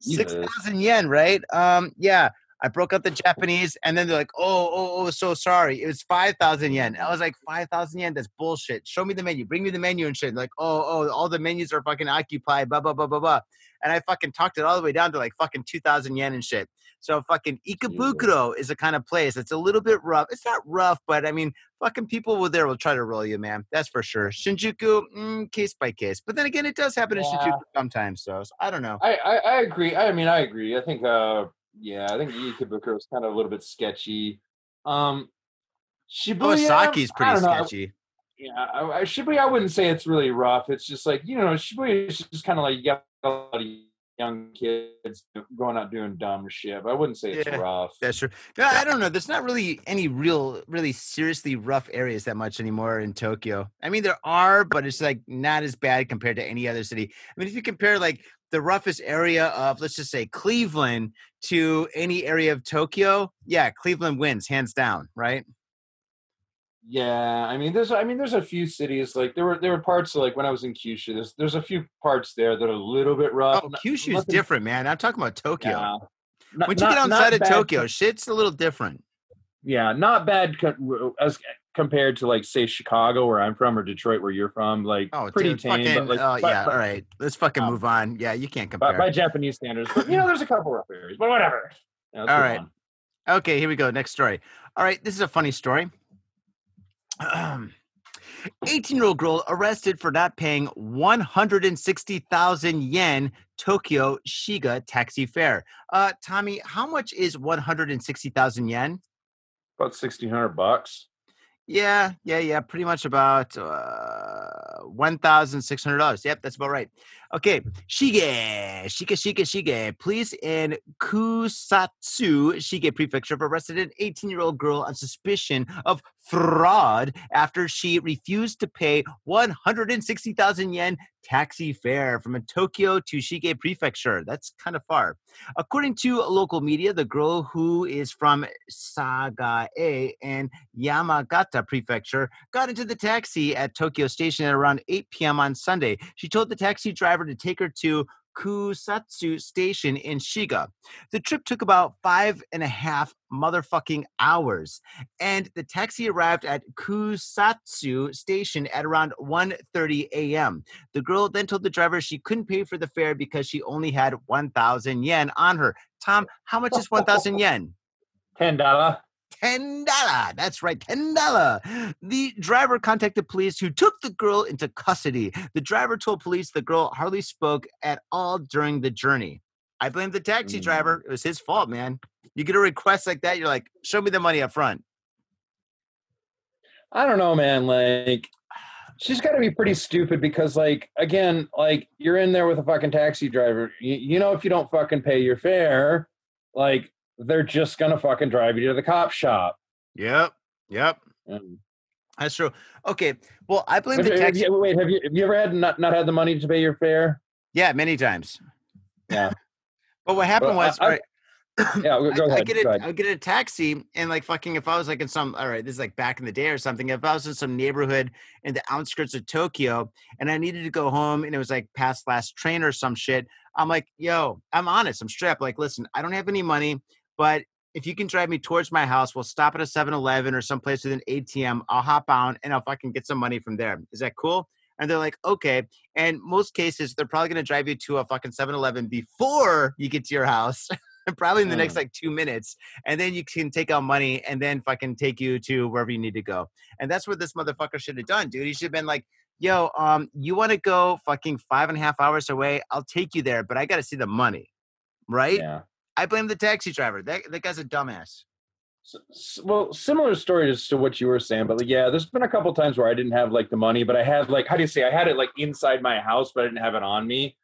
6,000 yen, right? Um, yeah. I broke out the Japanese, and then they're like, "Oh, oh, oh, so sorry. It was five thousand yen." I was like, 5,000 yen? That's bullshit. Show me the menu. Bring me the menu and shit." Like, "Oh, oh, all the menus are fucking occupied." Blah blah blah blah blah. And I fucking talked it all the way down to like fucking two thousand yen and shit. So fucking Ikebukuro is a kind of place. It's a little bit rough. It's not rough, but I mean, fucking people will there will try to roll you, man. That's for sure. Shinjuku, mm, case by case. But then again, it does happen in Shinjuku sometimes. So, so I don't know. I, I I agree. I mean, I agree. I think, uh, yeah, I think Ikebukuro was kind of a little bit sketchy. Um, Shibuya, Kawasaki's I pretty sketchy. Yeah, I, I, Shibuya, I wouldn't say it's really rough. It's just like you know, Shibuya is just kind of like you got a lot of young kids going out doing dumb shit. But I wouldn't say it's Yeah. rough. That's true. No, I don't know. There's not really any real, really seriously rough areas that much anymore in Tokyo. I mean, there are, but it's like not as bad compared to any other city. I mean, if you compare like the roughest area of, let's just say Cleveland to any area of Tokyo, yeah, Cleveland wins hands down, right? Yeah, I mean, there's, I mean, there's a few cities like there were there were parts of, like when I was in Kyushu. There's there's a few parts there that are a little bit rough. Oh, Kyushu's nothing- different, man. I'm talking about Tokyo. Yeah. Not- When you not- get outside of Tokyo, shit's a little different. yeah, not bad as compared to like say Chicago where I'm from or Detroit where you're from. Like Oh, pretty dude, tame, fucking, like oh but- yeah, but- all right. Let's fucking um, move on. Yeah, you can't compare. by Japanese standards. But you know, there's a couple rough areas, but whatever. Yeah, All right. on. Okay, here we go. Next story. All right, this is a funny story. Um, 18 year old girl arrested for not paying 160,000 yen Tokyo Shiga taxi fare. Uh, Tommy, how much is 160,000 yen? About sixteen hundred bucks. Yeah, yeah, yeah. Pretty much about uh, one thousand six hundred dollars. Yep, that's about right. Okay, Shige, Shige, Shige, Shige. Police in Kusatsu, Shige Prefecture, arrested an eighteen-year-old girl on suspicion of fraud after she refused to pay one hundred and sixty thousand yen taxi fare from Tokyo to Shige Prefecture. That's kind of far. According to local media, the girl who is from Sagae and Yamagata Prefecture got into the taxi at Tokyo Station at around 8 p.m. on Sunday. She told the taxi driver to take her to Kusatsu Station in Shiga. The trip took about five and a half motherfucking hours, and the taxi arrived at Kusatsu Station at around 1:30 a.m. The girl then told the driver she couldn't pay for the fare because she only had 1,000 yen on her. Tom, how much is 1,000 yen? Ten dollar. Ten dollar. That's right, ten dollar. The driver contacted police, who took the girl into custody. The driver told police the girl hardly spoke at all during the journey. I blame the taxi Mm. driver. It was his fault, man. You get a request like that, you're like, show me the money up front. I don't know, man. Like, she's got to be pretty stupid because, like, again, like you're in there with a fucking taxi driver. You, you know, if you don't fucking pay your fare, like they're just gonna fucking drive you to the cop shop. Yep. Yep. And- That's true. Okay. Well, I blame the you- have taxi. you- wait, have you have you ever had not not had the money to pay your fare? Yeah, many times. Yeah. But what happened Well, was, I- right, Yeah, go I, I ahead. get ahead. I get a taxi and like fucking if I was like in some all right, this is like back in the day or something. If I was in some neighborhood in the outskirts of Tokyo and I needed to go home and it was like past last train or some shit, I'm like, yo, I'm honest, I'm strapped. Like, listen, I don't have any money, but if you can drive me towards my house, we'll stop at a 7-Eleven or someplace with an ATM. I'll hop on and I'll fucking get some money from there. Is that cool? And they're like, okay. And most cases, they're probably gonna drive you to a fucking 7-Eleven before you get to your house. probably in the next Mm. like two minutes, and then you can take out money and then fucking take you to wherever you need to go. And that's what this motherfucker should have done, dude. He should have been like, "Yo, um, you want to go fucking five and a half hours away? I'll take you there, but I got to see the money, right?" Yeah. I blame the taxi driver. That that guy's a dumbass. Well, similar story as to what you were saying, but like, yeah, there's been a couple times where I didn't have like the money, but I had like, how do you say, I had it like inside my house, but I didn't have it on me.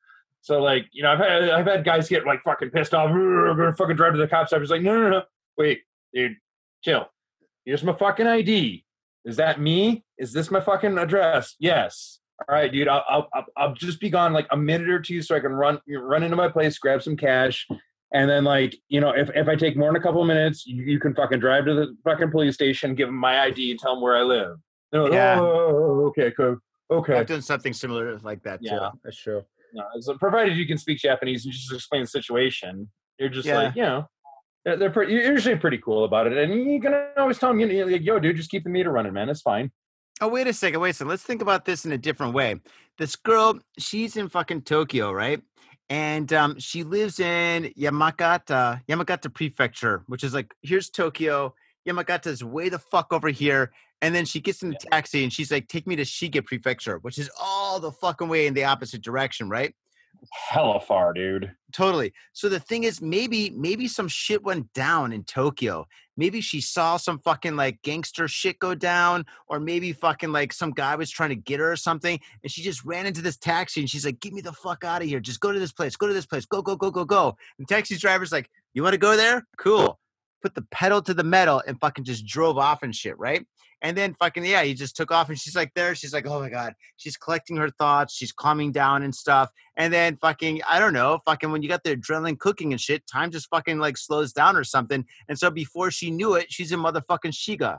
So like, you know, I've had I've had guys get like fucking pissed off. "Rrr, I'm gonna fucking drive to the cops. I was like, no, no, no, wait, dude, chill. Here's my fucking ID. Is that me? Is this my fucking address? Yes. All right, dude. I'll, I'll- I'll just be gone like a minute or two so I can run run into my place, grab some cash, and then like you know if, if i take more than a couple of minutes you, you can fucking drive to the fucking police station give them my id and tell them where i live They're like, Yeah. Oh, oh, oh, oh, okay cool okay I've done something similar like that too. Yeah. That's true. No, so uh, provided you can speak japanese and just explain the situation you're just Yeah. like you know they're, they're pretty, you're usually pretty cool about it and you can always tell them you know, like, yo dude just keep the meter running man it's fine Oh, wait a second. Wait a second. Let's think about this in a different way. This girl, she's in fucking Tokyo, right? And um, she lives in Yamagata, Yamagata Prefecture, which is like, here's Tokyo. Yamagata's way the fuck over here. And then she gets in the taxi and she's like, take me to Shiga Prefecture, which is all the fucking way in the opposite direction, right? Hella far dude Totally. So the thing is, maybe maybe some shit went down in Tokyo. Maybe she saw some fucking like gangster shit go down, or maybe fucking like some guy was trying to get her or something, and she just ran into this taxi and she's like, "Get me the fuck out of here! Just go to this place. Go to this place. Go go go go go." And taxi driver's like, "You want to go there? Cool." Put the pedal to the metal and fucking just drove off and shit, right? And then fucking yeah, he just took off and she's like there. She's like, "Oh my god." She's collecting her thoughts. She's calming down and stuff. And then fucking, I don't know, fucking when you got the adrenaline cooking and shit, time just fucking like slows down or something. And so before she knew it, she's in motherfucking Shiga.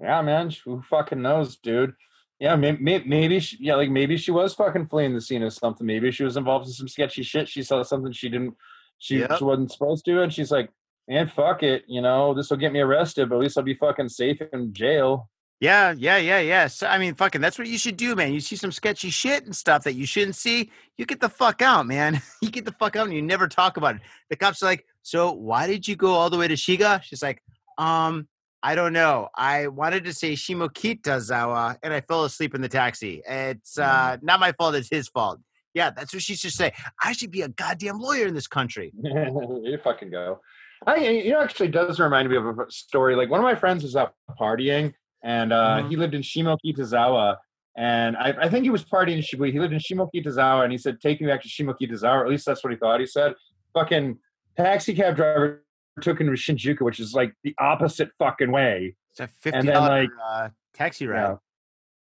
Yeah, man. Who fucking knows, dude? Yeah, maybe, maybe she, yeah, like maybe she was fucking fleeing the scene of something. Maybe she was involved in some sketchy shit. She saw something she didn't, she, Yep. she wasn't supposed to, and she's like, "Man, fuck it. You know, this will get me arrested, but at least I'll be fucking safe in jail." Yeah, yeah, yeah, yeah. So, I mean, fucking, that's what you should do, man. You see some sketchy shit and stuff that you shouldn't see, you get the fuck out, man. you get the fuck out and you never talk about it. The cops are like, so why did you go all the way to Shiga? She's like, um, I don't know. I wanted to say Shimokitazawa and I fell asleep in the taxi. It's uh, not my fault. It's his fault. Yeah, that's what she should say. I should be a goddamn lawyer in this country. you fucking go. I, you know, actually does remind me of a story. Like one of my friends was out partying, and uh, Mhm. he lived in Shimokitazawa. And I, I think he was partying in Shibuya. He lived in Shimokitazawa, and he said, "Take me back to Shimokitazawa." Or at least that's what he thought. He said, "Fucking taxi cab driver took him to Shinjuku, which is like the opposite fucking way." It's a fifty And then, like, uh, taxi ride.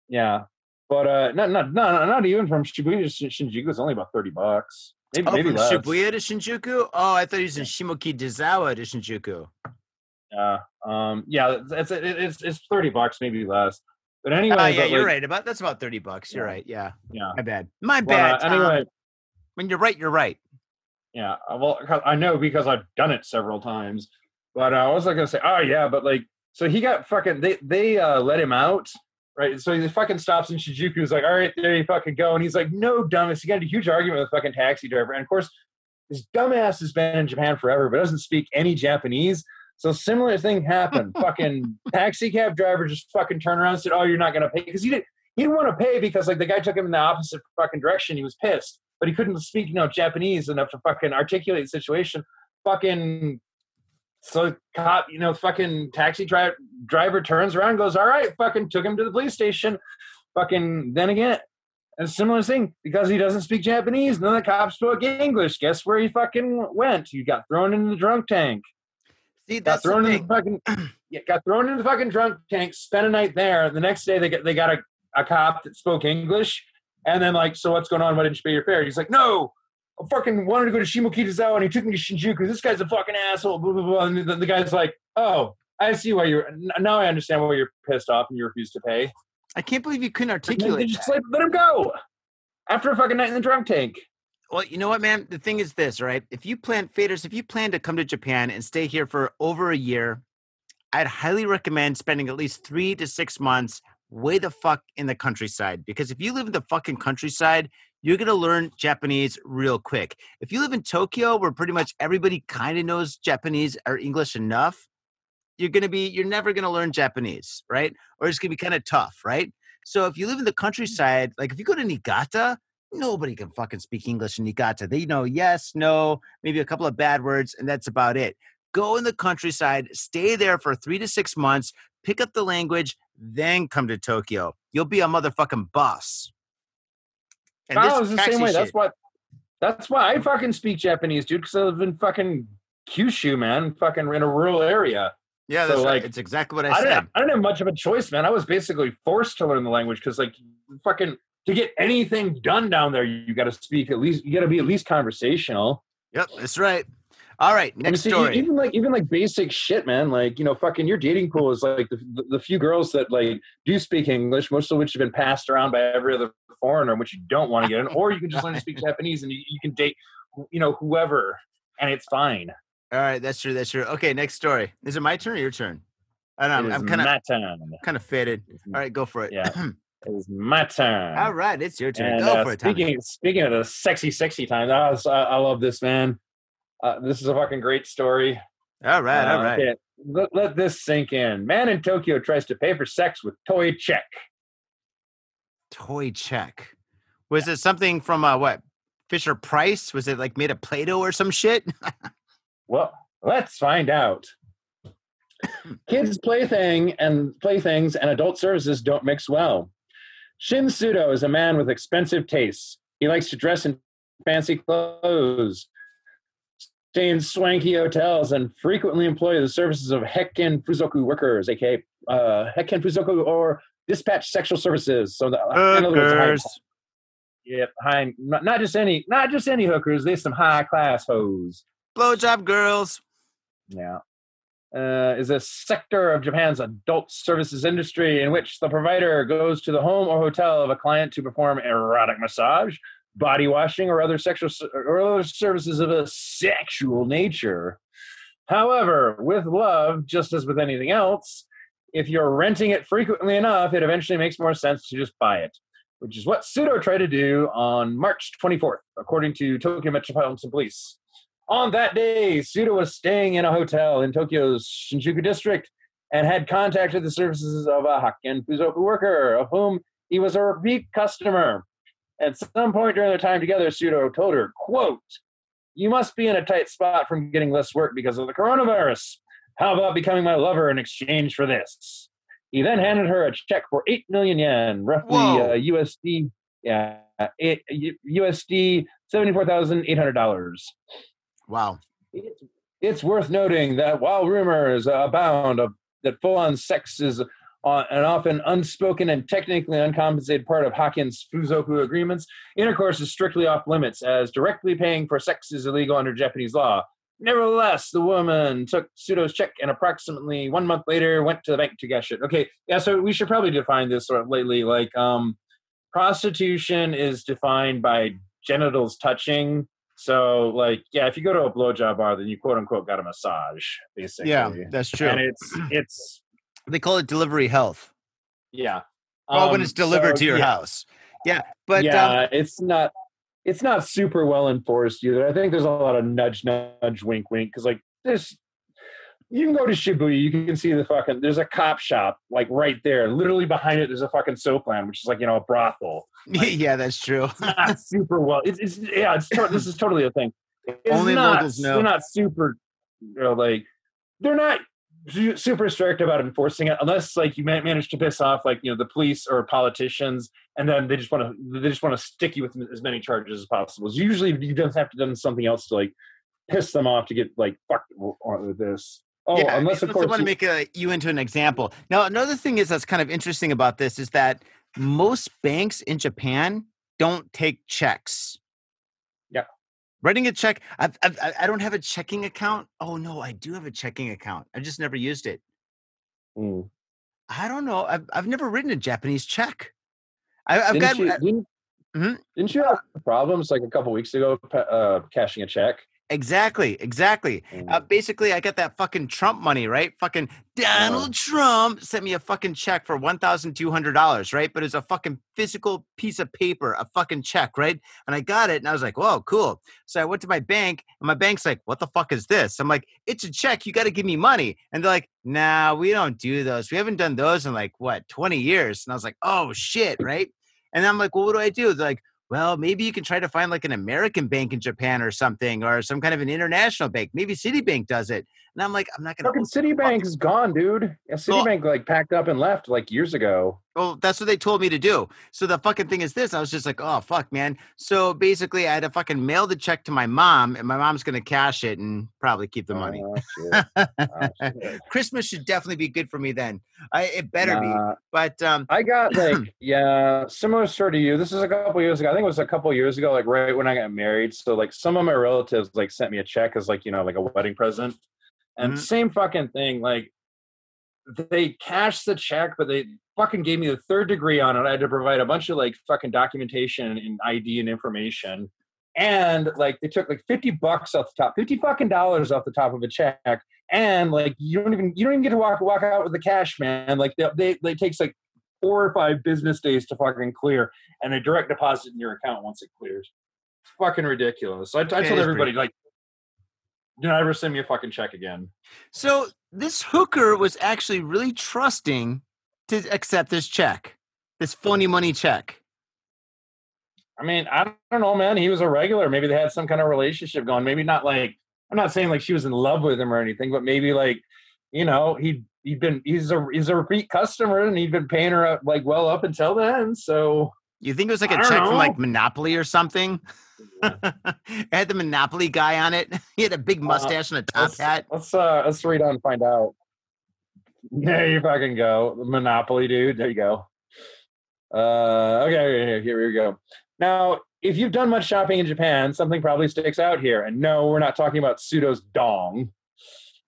Yeah, yeah. But uh, not not not not even from Shibuya to Shinjuku. It's only about thirty bucks. Maybe Oh, maybe from less. Shibuya to Shinjuku? Oh, I thought he was in Shimokizawa to Shinjuku. Yeah, um, yeah, it's, it's it's it's thirty bucks, maybe less. But anyway, Ah, yeah, but, you're like, right. About that's about thirty bucks. You're Yeah. right. Yeah, Yeah. my bad. My But, bad. uh, anyway, When you're right, you're right. Yeah, well, I know because I've done it several times. But uh, I was like gonna say, oh yeah, but like, so he got fucking they they uh, let him out, right? So he fucking stops in Shinjuku's like, all right, there you fucking go, and he's like, no, dumbass. He got a huge argument with the fucking taxi driver, and of course, his dumbass has been in Japan forever, but doesn't speak any Japanese. So similar thing happened. fucking taxi cab driver just fucking turned around and said, "Oh, you're not gonna pay," because he didn't he didn't want to pay because like the guy took him in the opposite fucking direction. He was pissed, but he couldn't speak you know Japanese enough to fucking articulate the situation. Fucking so cop, you know, fucking taxi dri- driver turns around, and goes, "All right," fucking took him to the police station. Fucking then again, a similar thing because he doesn't speak Japanese. None of the cops spoke English. Guess where he fucking went? He got thrown into the drunk tank. See, Got that's the thrown in the fucking yeah, got thrown into the fucking drunk tank. Spent a night there. The next day they got they got a, a cop that spoke English, and then like, so what's going on? Why didn't you pay your fare? He's like, no, I fucking wanted to go to Shimokitazawa, and he took me to Shinjuku. This guy's a fucking asshole. Blah blah blah. And the, the guy's like, oh, I see why you're now. I understand why you're pissed off and you refuse to pay. I can't believe you couldn't articulate just like let him go after a fucking night in the drunk tank. Well, you know what, man? The thing is this, right? If you plan faders, if you plan to come to Japan and stay here for over a year, I'd highly recommend spending at least three to six months way the fuck in the countryside. Because if you live in the fucking countryside, you're gonna learn Japanese real quick. If you live in Tokyo, where pretty much everybody kind of knows Japanese or English enough, you're gonna be you're never gonna learn Japanese, right? Or it's gonna be kind of tough, right? So if you live in the mm-hmm. countryside, like if you go to Niigata, nobody can fucking speak English in Niigata. They know yes, no, maybe a couple of bad words, and that's about it. Go in the countryside, stay there for three to six months, pick up the language, then come to Tokyo. You'll be a motherfucking boss. And I this was the same way. That's shit- what. That's why I fucking speak Japanese, dude. Because I live in fucking Kyushu, man. Fucking in a rural area. Yeah, so, that's right. like, It's exactly what I, I, said. didn't. I didn't have much of a choice, man. I was basically forced to learn the language because, like, fucking to get anything done down there, you got to speak at least. You got to be at least conversational. Yep, that's right. All right, I mean, next see, story. Even like even like basic shit, man. Like you know, fucking your dating pool is like the, the, the few girls that like do speak English, most of which have been passed around by every other foreigner, which you don't want to get in, or you can just learn to speak Japanese and you, you can date, you know, whoever, and it's fine. All right, that's true. That's true. Okay, next story. Is it my turn or your turn? I don't know. I'm kind of my turn. kind of faded. All right, go for it. Yeah. It is my turn. All right, it's your turn. And, go uh, for it, Tommy. speaking speaking of the sexy, sexy times, I, was, I, I love this man. Uh, this is a fucking great story. All right, all Uh, right. okay, Let, let this sink in. Man in Tokyo tries to pay for sex with toy check. Toy check. Was it something from uh, what? Fisher Price? Was it like made of Play-Doh or some shit? Well, let's find out. Kids plaything and playthings and adult services don't mix well. Shin Sudo is a man with expensive tastes. He likes to dress in fancy clothes, stay in swanky hotels, and frequently employ the services of Hekken Fuzoku workers, aka uh, Hekken Fuzoku or dispatch sexual services. So, the, in other words, high- Hookers. Yep, high, not, not just any, not just any hookers. There's some high class hoes. Blowjob girls. Yeah. Uh, is a sector of Japan's adult services industry in which the provider goes to the home or hotel of a client to perform erotic massage, body washing, or other sexual or other services of a sexual nature. However, with love, just as with anything else, if you're renting it frequently enough, it eventually makes more sense to just buy it, which is what Sudo tried to do on March 24th, according to Tokyo Metropolitan Police. On that day, Suda was staying in a hotel in Tokyo's Shinjuku district and had contacted the services of a Hakken Fuzoku worker, of whom he was a repeat customer. At some point during their time together, Sudo told her, quote, You must be in a tight spot from getting less work because of the coronavirus. How about becoming my lover in exchange for this? He then handed her a check for 8 million yen, roughly uh, USD, yeah, eight, USD $74,800. Wow. It's, it's worth noting that while rumors abound of that full-on sex is uh, an often unspoken and technically uncompensated part of Hawkins' Fuzoku agreements, intercourse is strictly off limits, as directly paying for sex is illegal under Japanese law. Nevertheless, the woman took Sudo's check and approximately one month later went to the bank to cash it. Okay, yeah, so we should probably define this sort of lately. Like, um, prostitution is defined by genitals touching. So like yeah, if you go to a blowjob bar, then you quote unquote got a massage, basically. Yeah, that's true. And it's it's They call it delivery health. yeah. Well, when Um, it's delivered so, to your yeah, house. Yeah, but yeah, um, it's not it's not super well enforced either. I think there's a lot of nudge, nudge, wink, wink. Because like this, you can go to Shibuya, you can see the fucking. There's a cop shop like right there, literally behind it. There's a fucking Soapland, which is like you know a brothel. yeah, that's true. Not super well. It's, it's yeah. It's to- this is totally a thing. It's Only not, locals know. They're not super. You know, like they're not super strict about enforcing it unless like you manage to piss off like you know the police or politicians and then they just want to they just want to stick you with as many charges as possible So usually you don't have to done something else to like piss them off to get like fuck with this oh yeah, unless of course want to make a, you into an example. Now, another thing is that's kind of interesting about this is that most banks in Japan don't take checks. Writing a check, I've, I've, I I don't have a checking account. Oh no, I do have a checking account. I just never used it. Mm. I don't know. I've, I've never written a Japanese check. I, I've didn't, got you, didn't, Mhm. didn't you have problems like a couple weeks ago uh, cashing a check exactly, exactly. Uh, Mm. basically, I got that fucking Trump money, right? Fucking Donald Trump sent me a fucking check for one thousand two hundred dollars, right? But it's a fucking physical piece of paper, a fucking check, right? And I got it, and I was like, "Whoa, cool!" So I went to my bank, and my bank's like, "What the fuck is this?" I'm like, "It's a check. You got to give me money." And they're like, "Nah, we don't do those. We haven't done those in like what twenty years." And I was like, "Oh shit!" Right? And I'm like, "Well, what do I do?" They're like, well, maybe you can try to find like an American bank in Japan or something, or some kind of an international bank. Maybe Citibank does it. And I'm like, I'm not gonna. Fucking Citibank is gone, dude. Yeah, Well- Citibank like packed up and left like years ago. Well, that's what they told me to do. So the fucking thing is this. I was just like, oh fuck, man. So basically, I had to fucking mail the check to my mom, and my mom's gonna cash it and probably keep the money. Oh, shit. Oh, shit. Christmas should definitely be good for me then. I it better be. But um, I got like yeah, similar story to you. This is a couple years ago. I think it was a couple years ago, like right when I got married. So like some of my relatives like sent me a check as like you know like a wedding present, and Mhm. same fucking thing. Like they cashed the check, but they fucking gave me the third degree on it. I had to provide a bunch of like fucking documentation and ID and information. And like they took like 50 bucks off the top, 50 fucking dollars off the top of a check. And like you don't even you don't even get to walk walk out with the cash, man. Like they they, they takes like four or five business days to fucking clear, and they direct deposit in your account once it clears. It's fucking ridiculous. I, I told everybody like, do not ever send me a fucking check again. so this hooker was actually really trusting to accept this check, this phony money check. I mean, I don't know, man. He was a regular. Maybe they had some kind of relationship going. Maybe not like I'm not saying like she was in love with him or anything, but maybe like you know he he'd been he's a he's a repeat customer and he'd been paying her up, like well up until then. So You think it was like a check from like. Monopoly or something? it had the Monopoly guy on it. He had a big mustache and a top let's, hat. let's uh let's read on and find out. There you fucking go, Monopoly dude. There you go. Uh, okay, here, here we go. Now, if you've done much shopping in Japan, something probably sticks out here. And no, we're not talking about Sudo's dong.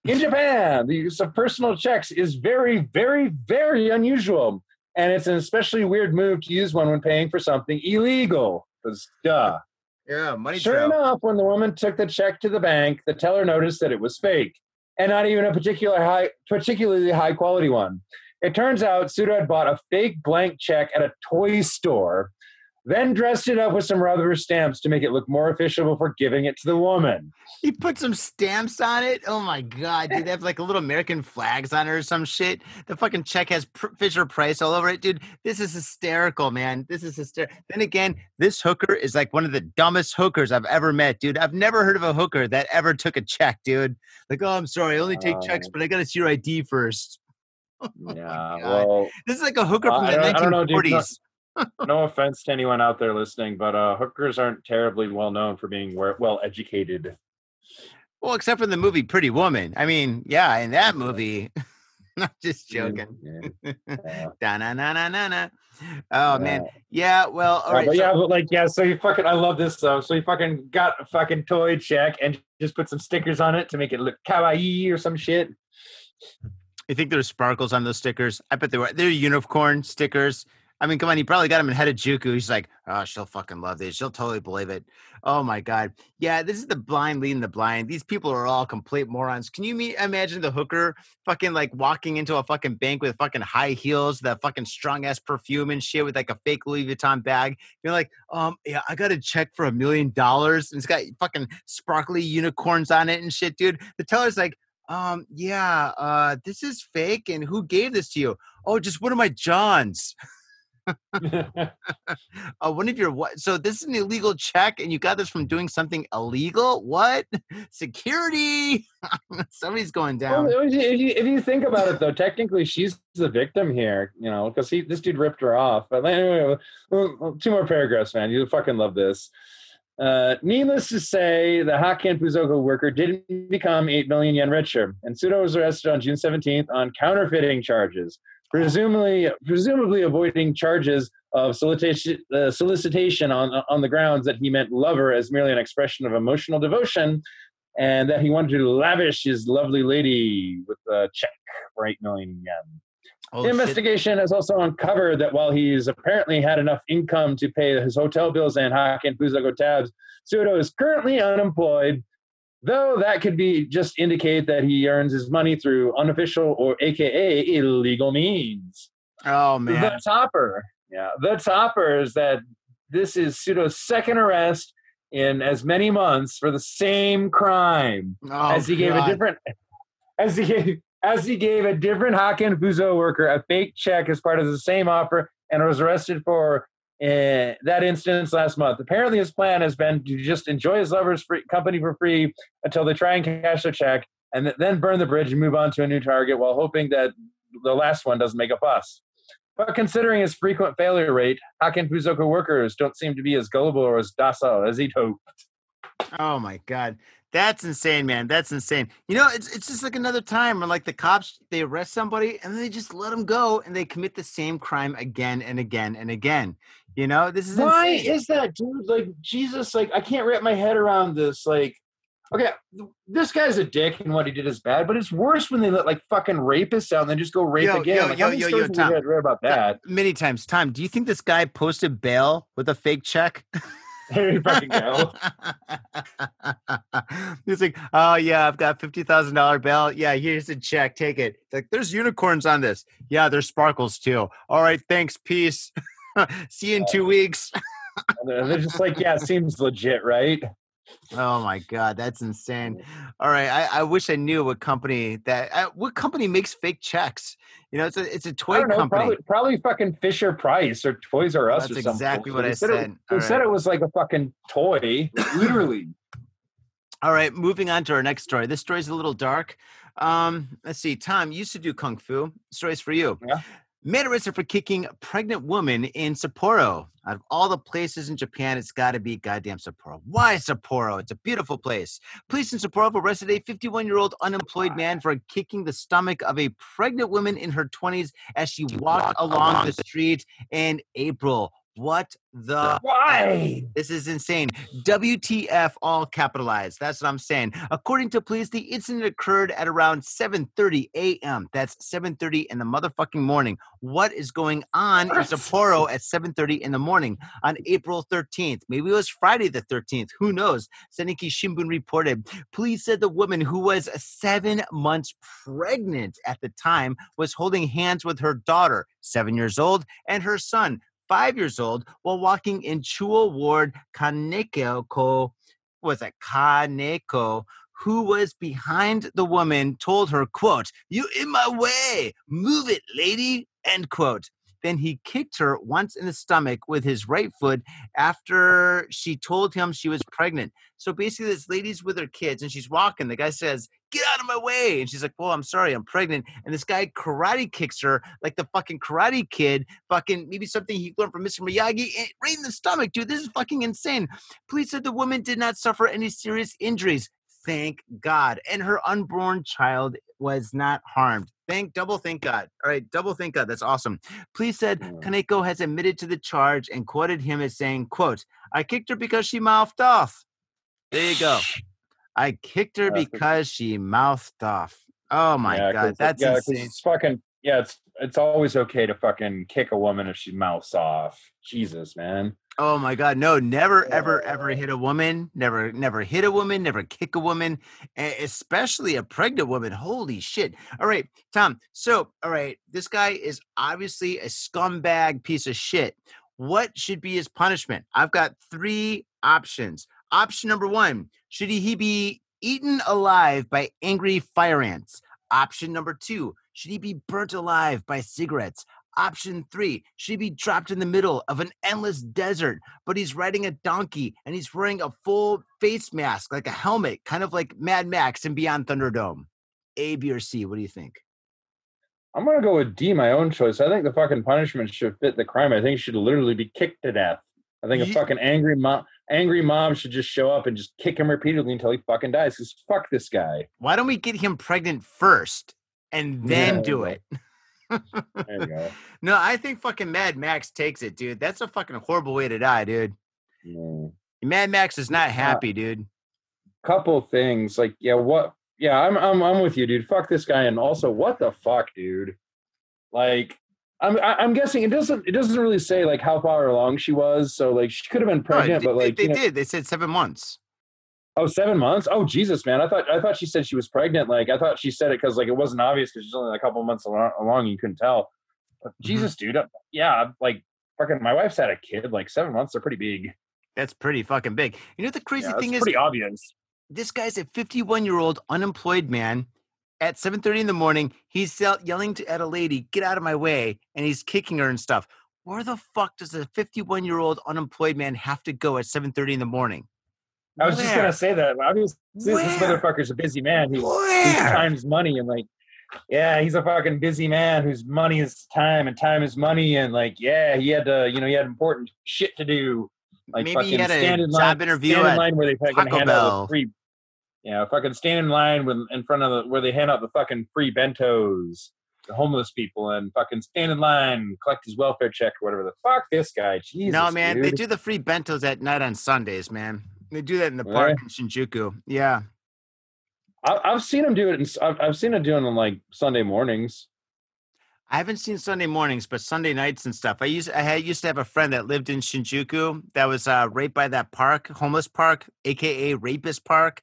In Japan, the use of personal checks is very, very, very unusual. And it's an especially weird move to use one when paying for something illegal. Because, duh. Yeah, money Sure trail. enough, when the woman took the check to the bank, the teller noticed that it was fake, and not even a particular high, particularly high quality one. It turns out Suda had bought a fake blank check at a toy store, then dressed it up with some rubber stamps to make it look more official before giving it to the woman. He put some stamps on it. Oh my god, dude! They have like a little American flags on it or some shit. The fucking check has Pr- Fisher Price all over it, dude. This is hysterical, man. This is hysterical. Then again, this hooker is like one of the dumbest hookers I've ever met, dude. I've never heard of a hooker that ever took a check, dude. Like, oh, I'm sorry, I only take uh. checks, Oh. but I gotta see your ID first. Oh yeah, God. well, This is like a hooker from I the don't- I don't know, dude. 1940s. No offense to anyone out there listening, but uh, hookers aren't terribly well known for being well educated. Well, except for the movie Pretty Woman. I mean, yeah, in that movie. Not just joking. Yeah. Yeah. Da na na na na na. Oh man, Yeah. yeah. Well, all Yeah, right. but so- yeah, but like yeah, so you fucking I love this though. So you fucking got a fucking toy check and just put some stickers on it to make it look kawaii or some shit. You think there's sparkles on those stickers? I bet they were. They're unicorn stickers. I mean, come on, he probably got him in Harajuku. He's like, oh, she'll fucking love this. She'll totally believe it. Oh my god, yeah, this is the blind leading the blind. These people are all complete morons. Can you me- imagine the hooker fucking like walking into a fucking bank with fucking high heels, that fucking strong ass perfume and shit with like a fake Louis Vuitton bag? You're like, um, yeah, I got a check for a million dollars, and it's got fucking sparkly unicorns on it and shit, dude. The teller's like, um, yeah, uh, this is fake, and who gave this to you? Oh, just one of my Johns. uh, one of your what? So this is an illegal check, and you got this from doing something illegal? What? Security? Somebody's going down. Well, if, you, if you think about it, though, technically she's the victim here. You know, because he this dude ripped her off. But anyway, two more paragraphs, man. You fucking love this. Uh, needless to say, the Hakken Fuzoko worker didn't become 8 million yen richer, and Tsudo was arrested on June 17th on counterfeiting charges, presumably presumably avoiding charges of solicitation, uh, solicitation on, on the grounds that he meant lover as merely an expression of emotional devotion, and that he wanted to lavish his lovely lady with a check for 8 million yen. Oh, the investigation shit. has also uncovered that while he's apparently had enough income to pay his hotel bills and Hakken Fuzoko tabs, Tsudo is currently unemployed, though that could be just indicate that he earns his money through unofficial or AKA illegal means. Oh man. The topper. Yeah. The topper is that this is Sudo's second arrest in as many months for the same crime oh, as he gave a different as he gave as he gave a different Hakken Fuzo worker a fake check as part of the same offer and was arrested for uh, that instance last month. Apparently, his plan has been to just enjoy his lover's free, company for free until they try and cash their check and then burn the bridge and move on to a new target while hoping that the last one doesn't make a fuss. But considering his frequent failure rate, Haken Fuzoku workers don't seem to be as gullible or as docile as he'd hoped. Oh my God. That's insane, man. That's insane. You know, it's it's just like another time when like the cops they arrest somebody and then they just let them go and they commit the same crime again and again and again. You know, this is why insane. is that, dude? Like Jesus, like I can't wrap my head around this. Like, okay, this guy's a dick and what he did is bad, but it's worse when they let like fucking rapists out and then just go rape yo, again. Yo, like, yo, yo, yo, Tom, read about that? Many times. Tom, do you think this guy posted bail with a fake check? There you fucking go. He's like, oh yeah, I've got fifty thousand dollar bail. Yeah, here's a check. Take it. like, there's unicorns on this. Yeah, there's sparkles too. All right, thanks. Peace. See you in two weeks. They're just like, yeah, seems legit, right? Oh my god, that's insane! All right, I, I wish I knew what company that uh, what company makes fake checks. You know, it's a it's a toy know, company. Probably, probably fucking Fisher Price or Toys R Us. That's or something. exactly what they I said. It, they said it was like a fucking toy, literally. All right, moving on to our next story. This story is a little dark. Um, let's see. Tom used to do kung fu. Stories for you. Yeah. Man arrested for kicking pregnant woman in Sapporo. Out of all the places in Japan, it's got to be goddamn Sapporo. Why Sapporo? It's a beautiful place. Police in Sapporo arrested a 51 year old unemployed man for kicking the stomach of a pregnant woman in her 20s as she walked along the street in April. What the why? This is insane. WTF all capitalized. That's what I'm saying. According to police, the incident occurred at around 7:30 a.m. That's 7:30 in the motherfucking morning. What is going on in Sapporo at 7:30 in the morning on April 13th? Maybe it was Friday the 13th. Who knows? Sankei Shimbun reported. Police said the woman who was 7 months pregnant at the time was holding hands with her daughter, 7 years old, and her son, five years old while walking in Chuo Ward Kaneko, was it Kaneko, who was behind the woman, told her, quote, You in my way, move it, lady, end quote. Then he kicked her once in the stomach with his right foot after she told him she was pregnant. So basically, this lady's with her kids and she's walking. The guy says, Get out of my way. And she's like, Well, I'm sorry, I'm pregnant. And this guy karate kicks her like the fucking karate kid, fucking maybe something he learned from Mr. Miyagi, eh, right in the stomach, dude. This is fucking insane. Police said the woman did not suffer any serious injuries thank God. And her unborn child was not harmed. Thank double thank God. All right, double thank God. That's awesome. Police said mm. Kaneko has admitted to the charge and quoted him as saying, quote, I kicked her because she mouthed off. There you go. I kicked her because she mouthed off. Oh my yeah, god, that's yeah, insane. It's fucking yeah, it's it's always okay to fucking kick a woman if she mouths off. Jesus, man. Oh my god, no, never ever ever hit a woman, never never hit a woman, never kick a woman, especially a pregnant woman. Holy shit. All right, Tom. So, all right, this guy is obviously a scumbag piece of shit. What should be his punishment? I've got 3 options. Option number 1, should he, he be eaten alive by angry fire ants? Option number 2, should he be burnt alive by cigarettes? Option three, she'd be trapped in the middle of an endless desert, but he's riding a donkey and he's wearing a full face mask, like a helmet, kind of like Mad Max and Beyond Thunderdome? A, B, or C? What do you think? I'm gonna go with D, my own choice. I think the fucking punishment should fit the crime. I think he should literally be kicked to death. I think a fucking angry mom, angry mom should just show up and just kick him repeatedly until he fucking dies. Cause fuck this guy. Why don't we get him pregnant first and then Yeah. do it? There you go. no, I think fucking Mad Max takes it, dude. That's a fucking horrible way to die, dude. Yeah. Mad Max is not happy, dude. Couple things like yeah, what? Yeah, I'm I'm I'm with you, dude. Fuck this guy, and also what the fuck, dude? Like. I'm I'm guessing it doesn't it doesn't really say like how far along she was. So like she could have been No, pregnant, they, but like they, know- did. They said seven months. Oh, seven months? Oh, Jesus, man! I thought I thought she said she was pregnant. Like I thought she said it because like it wasn't obvious because she's only a couple months along, along. You couldn't tell. But Mm-hmm. Jesus, dude, uh, yeah, like fucking. My wife's had a kid. Like seven months, they're pretty big. That's pretty fucking big. You know the crazy Yeah, thing is? pretty obvious. this guy's a 51 year old unemployed man at 7.30 in the morning he's yelling to, at a lady get out of my way and he's kicking her and stuff where the fuck does a 51 year old unemployed man have to go at 7.30 in the morning I was just gonna say that. Obviously, this motherfucker's a busy man. Whose Where? time's money and like, yeah, he's a fucking busy man whose money is time and time is money and like, yeah, he had to, you know, he had important shit to do. Like maybe he fucking stand in line, interview stand in line where they fucking Taco hand out the free. Yeah, fucking stand in line with in front of the where they hand out the fucking free bentos to homeless people and fucking stand in line, collect his welfare check or whatever. The fuck this guy, Jesus. no man they do the free bentos at night on sundays man they do that in the park in shinjuku yeah I, I've seen them do it. In, I've, I've seen them doing it on like Sunday mornings. I haven't seen Sunday mornings, but Sunday nights and stuff. I used I had, used to have a friend that lived in Shinjuku that was uh, right by that park, homeless park, aka Rapist Park.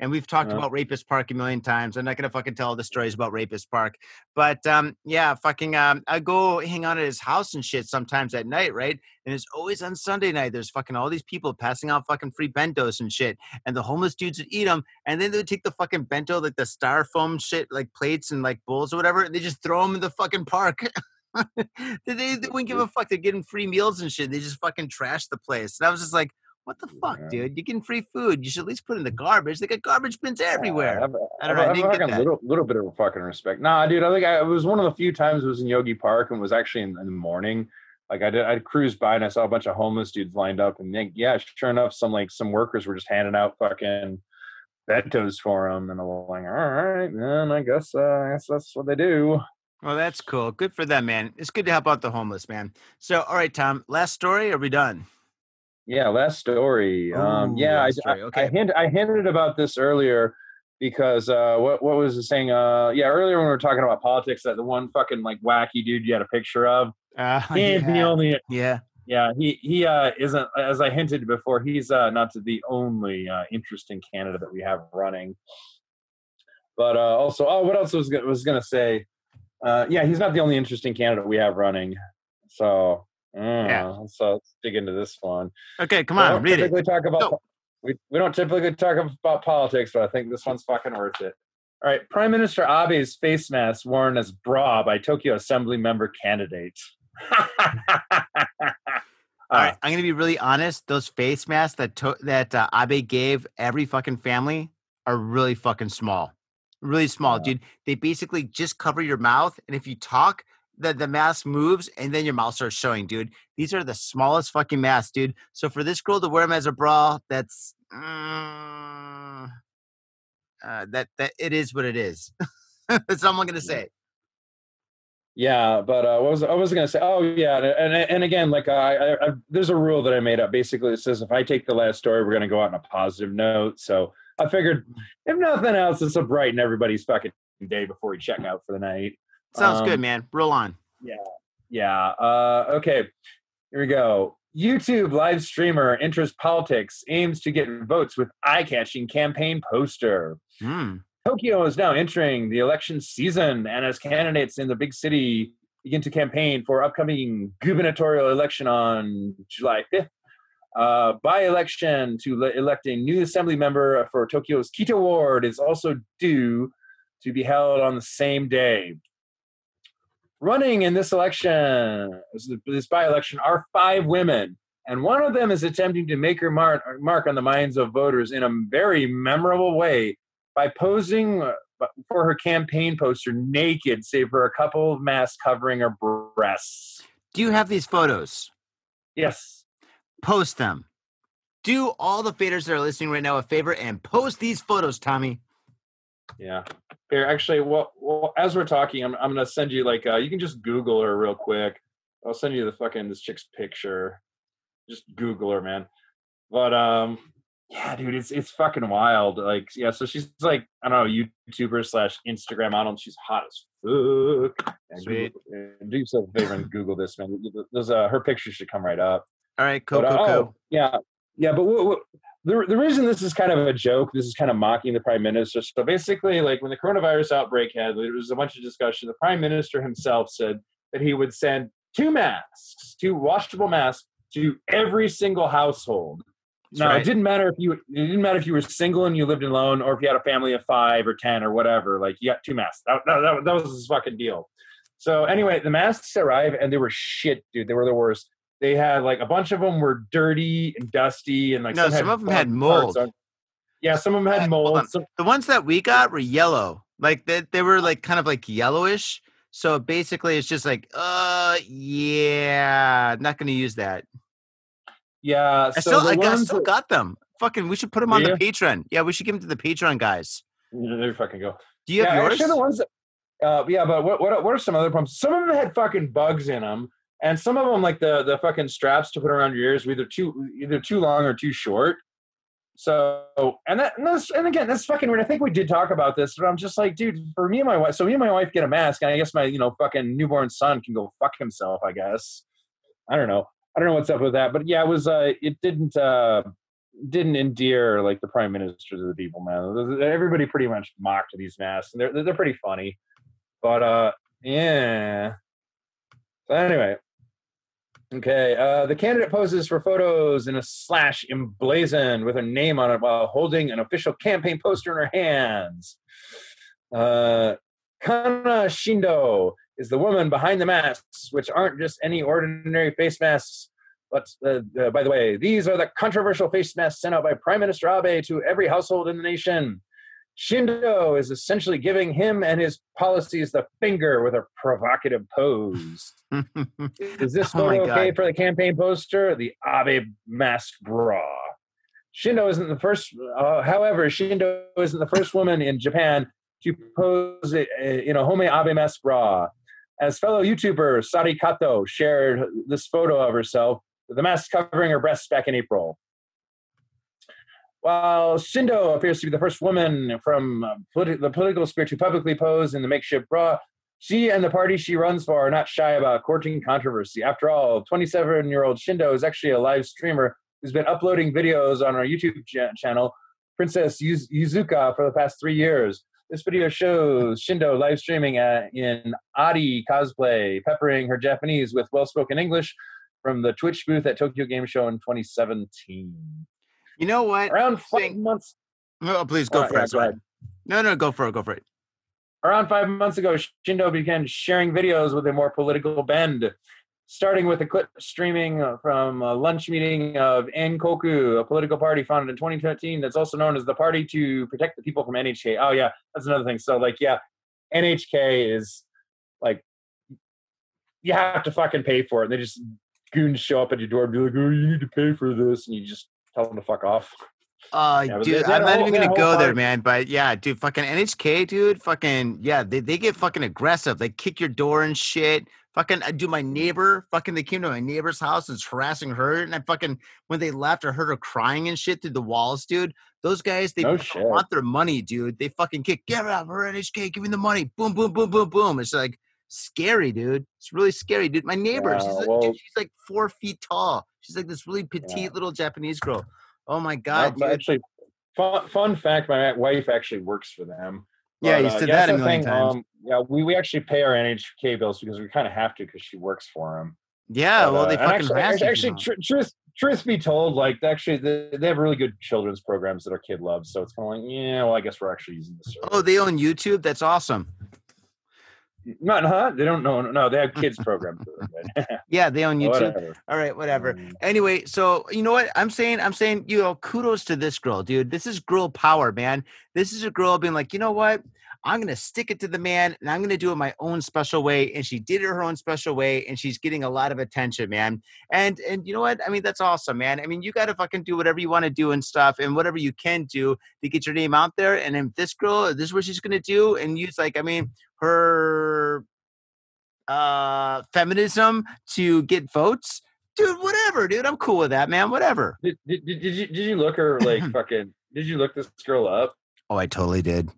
And we've talked Uh-huh. about Rapist Park a million times. I'm not gonna fucking tell all the stories about Rapist Park, but um, yeah, fucking um, I go hang out at his house and shit sometimes at night, right? And it's always on Sunday night. There's fucking all these people passing out fucking free bentos and shit, and the homeless dudes would eat them, and then they would take the fucking bento, like the styrofoam shit, like plates and like bowls or whatever, and they just throw them in the fucking park. they, they, they wouldn't give a fuck. They're getting free meals and shit. They just fucking trashed the place. And I was just like, what the fuck, Yeah. dude? You're getting free food. You should at least put in the garbage. They got garbage bins everywhere. I, have, I don't know, I have didn't get fucking that. little little bit of fucking respect. Nah, dude. I think I, it was one of the few times it was in Yoyogi Park and was actually in, in the morning. Like I did, I cruised by and I saw a bunch of homeless dudes lined up, and then, yeah, sure enough, some like some workers were just handing out fucking bentos for them, and I was like, all right, man, I guess, uh, I guess that's what they do. Well, that's cool. Good for them, man. It's good to help out the homeless, man. So, all right, Tom, last story. Are we done? Yeah, last story. Um, Ooh, yeah, I, story, I, okay. I, hint, I hinted about this earlier because uh, what what was it saying? Uh, yeah, earlier when we were talking about politics, that the one fucking like wacky dude you had a picture of, Uh, he ain't the yeah. only. yeah. Yeah, he he uh, isn't as I hinted before. He's uh, not the only uh, interesting candidate that we have running. But uh, also, oh, what else was was gonna say? Uh, yeah, he's not the only interesting candidate we have running. So yeah, ah, so let's dig into this one. Okay, come on, read it. typically talk about we, we don't typically talk about politics, but I think this one's fucking worth it. All right, Prime Minister Abe's face mask worn as bra by Tokyo Assembly member candidate. All right, ah. I'm gonna be really honest. Those face masks that to- that uh, Abe gave every fucking family are really fucking small, really small, Yeah. dude. They basically just cover your mouth, and if you talk, the the mask moves, and then your mouth starts showing, dude. These are the smallest fucking masks, dude. So for this girl to wear them as a bra, that's mm, uh, that that it is what it is. that's all I'm gonna say. Yeah, but uh, what was I was gonna say? Oh yeah, and and, and again, like I, I, I, there's a rule that I made up. Basically, it says if I take the last story, we're gonna go out on a positive note. So I figured, if nothing else, it's to brighten everybody's fucking day before we check out for the night. Sounds good, Um, man. Roll on. Yeah. Yeah. Uh, okay. Here we go. YouTube live streamer enters politics, aims to get votes with eye-catching campaign poster. Hmm. Tokyo is now entering the election season, and as candidates in the big city begin to campaign for upcoming gubernatorial election on July 5th, uh, by-election to le- elect a new assembly member for Tokyo's Kita ward is also due to be held on the same day. Running in this election, this by-election, are five women, and one of them is attempting to make her mark, mark on the minds of voters in a very memorable way by posing uh, for her campaign poster naked, save for a couple of masks covering her breasts. Do you have these photos? Yes. Post them. Do all the faders that are listening right now a favor and post these photos, Tommy. Yeah. Here, actually, well, well as we're talking, I'm, I'm gonna send you like uh, you can just Google her real quick. I'll send you the fucking this chick's picture. Just Google her, man. But um, yeah, dude, it's it's fucking wild. Like, yeah, so she's like I don't know, YouTuber slash Instagram model. She's hot as fuck. And Sweet. Google, and do yourself a favor and Google this, man. Those uh, her picture should come right up. All right, cool, But, cool, uh, cool. oh, yeah, yeah. But what, what, the the reason this is kind of a joke, this is kind of mocking the prime minister. So basically, like when the coronavirus outbreak had, there was a bunch of discussion. The prime minister himself said that he would send two masks, two washable masks, to every single household. That's now right. it didn't matter if you it didn't matter if you were single and you lived alone, or if you had a family of five or ten or whatever. Like you got two masks. That, that, that, that was his fucking deal. So anyway, the masks arrived and they were shit, dude. They were the worst. They had like a bunch of them were dirty and dusty and like No, some of 'em had mold. on- Yeah, some of them had mold. on. Some, The ones that we got were yellow. Like they, they were like kind of like yellowish. So basically it's just like, uh yeah, not gonna use that. yeah, I still the I got, still that- got them. Fucking we should put them on the you? Patreon. Yeah, we should give them to the Patreon guys. There you fucking go. Do you have yeah, yours? actually, the ones that, uh, yeah, but what, what what are some other problems? Some of them had fucking bugs in them, and some of them like the the fucking straps to put around your ears were either too either too long or too short. So and that and, that's, and again that's fucking weird. I think we did talk about this, but I'm just like, dude, for me and my wife. So me and my wife get a mask, and I guess my you know fucking newborn son can go fuck himself. I guess I don't know. I don't know what's up with that, but yeah, it was. uh It didn't. uh didn't endear like the prime ministers of the people, man. Everybody pretty much mocked these masks, and they're they're pretty funny. But uh, yeah. So anyway, okay. Uh, the candidate poses for photos in a slash emblazoned with her name on it while holding an official campaign poster in her hands. Uh, Kana Shindo is the woman behind the masks, which aren't just any ordinary face masks. But uh, uh, by the way, these are the controversial face masks sent out by Prime Minister Abe to every household in the nation. Shindo is essentially giving him and his policies the finger with a provocative pose. Is this Oh photo okay God. for the campaign poster? The Abe mask bra. Shindo isn't the first. Uh, however, Shindo isn't the first woman in Japan to pose i- in a Home Abe mask bra. As fellow YouTuber Sari Kato shared this photo of herself with the mask covering her breasts back in April. While Shindo appears to be the first woman from uh, the political sphere to publicly pose in the makeshift bra, she and the party she runs for are not shy about courting controversy. After all, 27 year old Shindo is actually a live streamer who's been uploading videos on our YouTube cha- channel, Princess Yuz- Yuzuka, for the past three years. This video shows Shindo live streaming in Adi cosplay, peppering her Japanese with well spoken English from the Twitch booth at Tokyo Game Show in 2017. You know what? Around five months. Oh, please go for it. go ahead. No, no, go for it. Go for it. Around five months ago, Shindo began sharing videos with a more political bend, starting with a clip streaming from a lunch meeting of N-Koku, a political party founded in 2013 that's also known as the Party to Protect the People from NHK. Oh, yeah, that's another thing. So, like, yeah, NHK is like, you have to fucking pay for it. And They just goons show up at your door and be like, oh, you need to pay for this. And you just tell them to fuck off. Uh, Yeah, dude, I'm not whole- even gonna go there, man. But yeah, dude, fucking NHK, dude, fucking yeah, they, they get fucking aggressive. They kick your door and shit. Fucking, I do my neighbor. Fucking, they came to my neighbor's house and was harassing her. And I fucking, when they left, I heard her crying and shit through the walls, dude. Those guys, they No want their money, dude. They fucking kick, get out, we're NHK, give me the money. Boom, boom, boom, boom, boom. It's like scary, dude. It's really scary, dude. My neighbor, Yeah, she's, like, well- dude, she's like four feet tall. She's like this really petite Yeah. little Japanese girl. Oh my Uh, god, but actually, fun, fun fact: my wife actually works for them. Yeah, But, you uh, said that's that a the million times. Um, yeah, we, we actually pay our NHK bills because we kind of have to because she works for them. yeah, well, they and fucking actually, actually, actually tr- truth truth be told, like actually they, they have really good children's programs that our kid loves. So it's kind of like, yeah, well, I guess we're actually using this. Oh, they own YouTube. That's awesome. Not, huh? They don't know. No, they have kids programs. Yeah, they own YouTube. Whatever. All right, whatever. Mm. Anyway, so you know what I'm saying? I'm saying, you know, kudos to this girl, dude. This is girl power, man. This is a girl being like, you know what? I'm gonna stick it to the man, and I'm gonna do it my own special way. And she did it her own special way, and she's getting a lot of attention, man. And and you know what? I mean, that's awesome, man. I mean, you gotta fucking do whatever you want to do and stuff, and whatever you can do to get your name out there. And if this girl, this is what she's gonna do, and use like, I mean, her uh feminism to get votes dude whatever dude i'm cool with that man whatever did, did, did you did you look her like fucking? Did you look this girl up? oh i totally did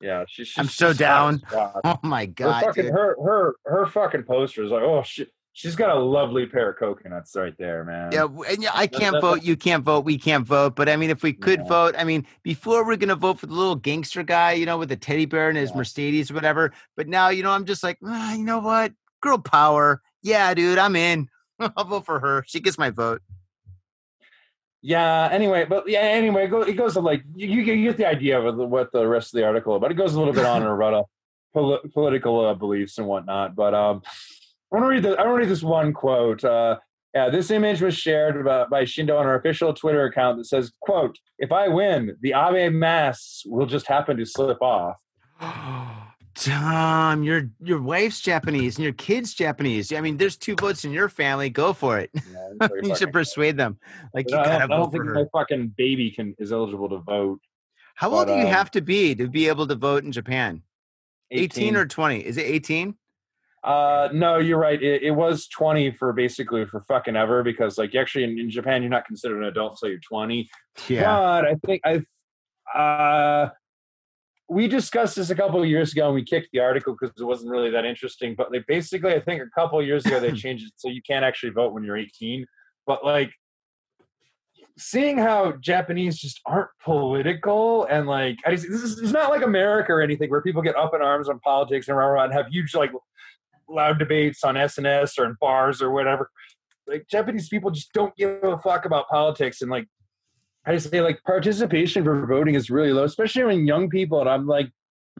Yeah, she's. she's I'm so she's down. oh my Her god fucking dude. her her her fucking poster is like, oh shit. She's got a lovely pair of coconuts right there, man. yeah and yeah, i can't vote you can't vote we can't vote but i mean if we could Yeah. vote i mean before we're gonna vote for the little gangster guy you know with the teddy bear and his Yeah. mercedes or whatever but now you know i'm just like ah, you know what girl power yeah dude i'm in i'll vote for her she gets my vote Yeah. Anyway, but yeah. Anyway, it go- it goes to like you, you get- the idea of what the rest of the article, but it goes a little bit on about uh, poli- political uh, beliefs and whatnot. But um, I want to read the I want to read this one quote. Uh, yeah, this image was shared by, by Shindo on her official Twitter account that says, "quote If I win, the Abe masks will just happen to slip off." Tom, your your wife's Japanese and your kid's Japanese. I mean, there's two votes in your family. Go for it. Yeah, you should persuade them. Like you I gotta don't, I don't think my fucking baby can is eligible to vote. How old do you um, have to be to be able to vote in Japan? 18, or 20? Is it 18? Uh, no, you're right. It, it was 20 for basically for fucking ever because like actually in, in Japan you're not considered an adult until you're 20. Yeah. But I think I, uh, we discussed this a couple of years ago and we kicked the article because it wasn't really that interesting. But like basically, I think a couple of years ago they changed it so you can't actually vote when you're 18. But like seeing how Japanese just aren't political and like I just, this is it's not like America or anything where people get up in arms on politics and rah, rah, and have huge like loud debates on SNS or in bars or whatever. Like Japanese people just don't give a fuck about politics and like I just say like participation for voting is really low, especially when young people. And I'm like,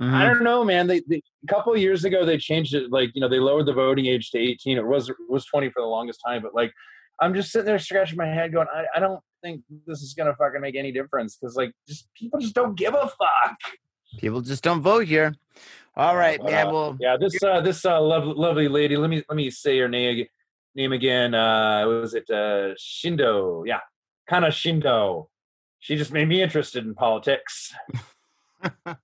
I Mhm. don't know, man. They, they a couple of years ago they changed it, like you know they lowered the voting age to 18. It was it was 20 for the longest time, but like I'm just sitting there scratching my head, going, I, I don't think this is gonna fucking make any difference because like just people just don't give a fuck. People just don't vote here. All right, but, man. uh, Well, Yeah, this uh this uh lovely, lovely lady. Let me let me say her name name again. Uh was it uh Shindo? Yeah. Kana Shindo. She just made me interested in politics.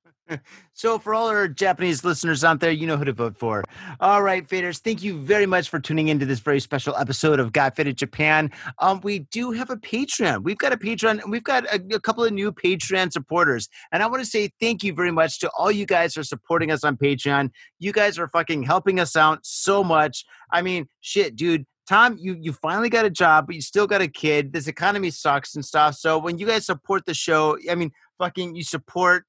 so for all our Japanese listeners out there, you know who to vote for. All right, faders, thank you very much for tuning into this very special episode of Got Faded Japan. Um, we do have a Patreon. We've got a Patreon, and we've got a, a couple of new Patreon supporters. And I want to say thank you very much to all you guys are supporting us on Patreon. You guys are fucking helping us out so much. I mean, shit, dude. Tom, you you finally got a job, but you still got a kid. This economy sucks and stuff. So when you guys support the show, I mean, fucking, you support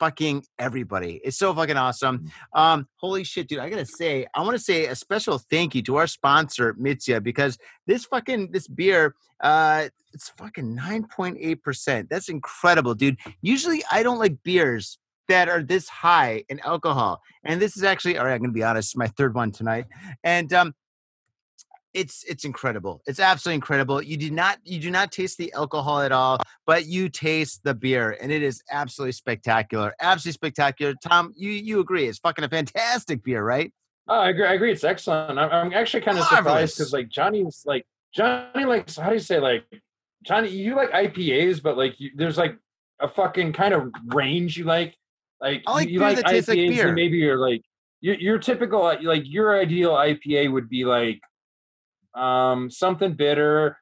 fucking everybody. It's so fucking awesome. Um, holy shit, dude! I gotta say, I want to say a special thank you to our sponsor Mitsuya because this fucking this beer, uh, it's fucking nine point eight percent. That's incredible, dude. Usually, I don't like beers that are this high in alcohol, and this is actually, all right. I'm gonna be honest, my third one tonight, and um, it's it's incredible. It's absolutely incredible. You do not you do not taste the alcohol at all, but you taste the beer, and it is absolutely spectacular. Absolutely spectacular. Tom, you you agree? It's fucking a fantastic beer, right? Oh, I agree. I agree. It's excellent. I'm, I'm actually kind of surprised because like Johnny's like Johnny likes how do you say like Johnny you like IPAs, but like you, there's like a fucking kind of range you like. Like I like you, like that tastes like maybe you're like your your typical like your ideal IPA would be like um something bitter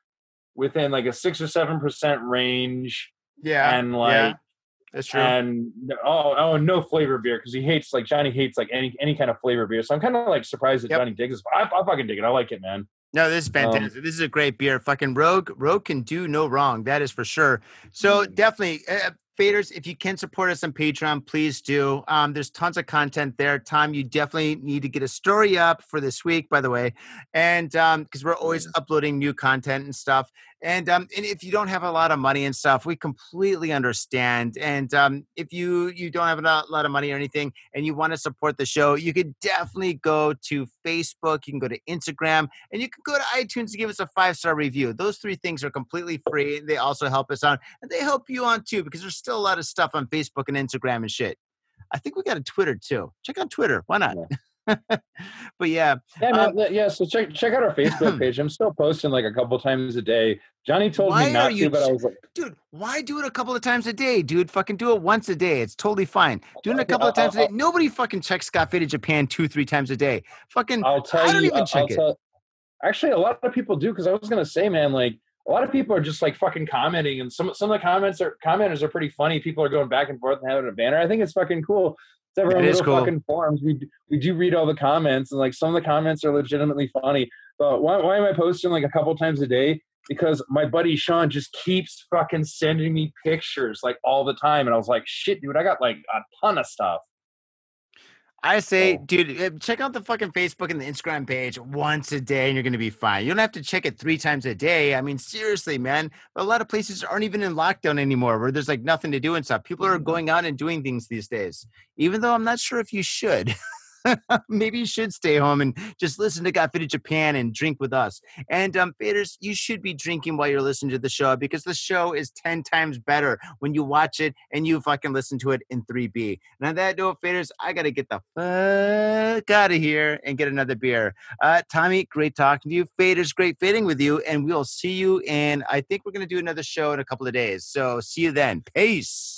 within like a six or seven percent range Yeah. and like That's true. and oh, oh, no flavor beer because he hates like Johnny hates like any any kind of flavor beer. So I'm kind of like surprised that Yep. Johnny digs this. I, I fucking dig it. I like it, man. No, this is Um, fantastic. this is a great beer. Fucking Rogue, Rogue can do no wrong. That is for sure. So Mm. definitely, uh, faders, if you can support us on Patreon, please do. Um, there's tons of content there. Tom, you definitely need to get a story up for this week, by the way, and um, because we're always uploading new content and stuff. And um, and if you don't have a lot of money and stuff, we completely understand. And um, if you you don't have a lot of money or anything, and you want to support the show, you could definitely go to Facebook. You can go to Instagram, and you can go to iTunes to give us a five star review. Those three things are completely free. They also help us out, and they help you on too because there's still a lot of stuff on Facebook and Instagram and shit. I think we got a Twitter too. Check out Twitter. Why not? but yeah, Yeah, Um, yeah. So check check out our Facebook page. I'm still posting like a couple times a day. Johnny told me not you to, but I was like, dude, why do it a couple of times a day, dude? Fucking do it once a day. It's totally fine. Doing it a couple of I'll- times a day. Nobody fucking checks Got Faded Japan two, three times a day. Fucking, I'll tell I don't you. even check it. tell- Actually, a lot of people do because I was gonna say, man, like a lot of people are just like fucking commenting, and some some of the comments are commenters are pretty funny. People are going back and forth and having a banner. I think it's fucking cool. It's everyone It is little cool. fucking forums. We we do read all the comments, and like some of the comments are legitimately funny. But why why am I posting like a couple times a day? Because my buddy Sean just keeps fucking sending me pictures like all the time, and I was like, shit, dude, I got like a ton of stuff. I say, Oh. dude, uh, check out the fucking Facebook and the Instagram page once a day and you're going to be fine. You don't have to check it three times a day. I mean, seriously, man. A lot of places aren't even in lockdown anymore where there's like nothing to do and stuff. People Mm-hmm. are going out and doing things these days, even though I'm not sure if you should. Maybe you should stay home and just listen to Got Faded Japan and drink with us. And um, faders, you should be drinking while you're listening to the show because the show is 10 times better when you watch it and you fucking listen to it in 3B. And on that note, faders, I got to get the fuck out of here and get another beer. Uh, Tommy, great talking to you. Faders, great fading with you. And we'll see you in, I think we're going to do another show in a couple of days. So see you then. Peace.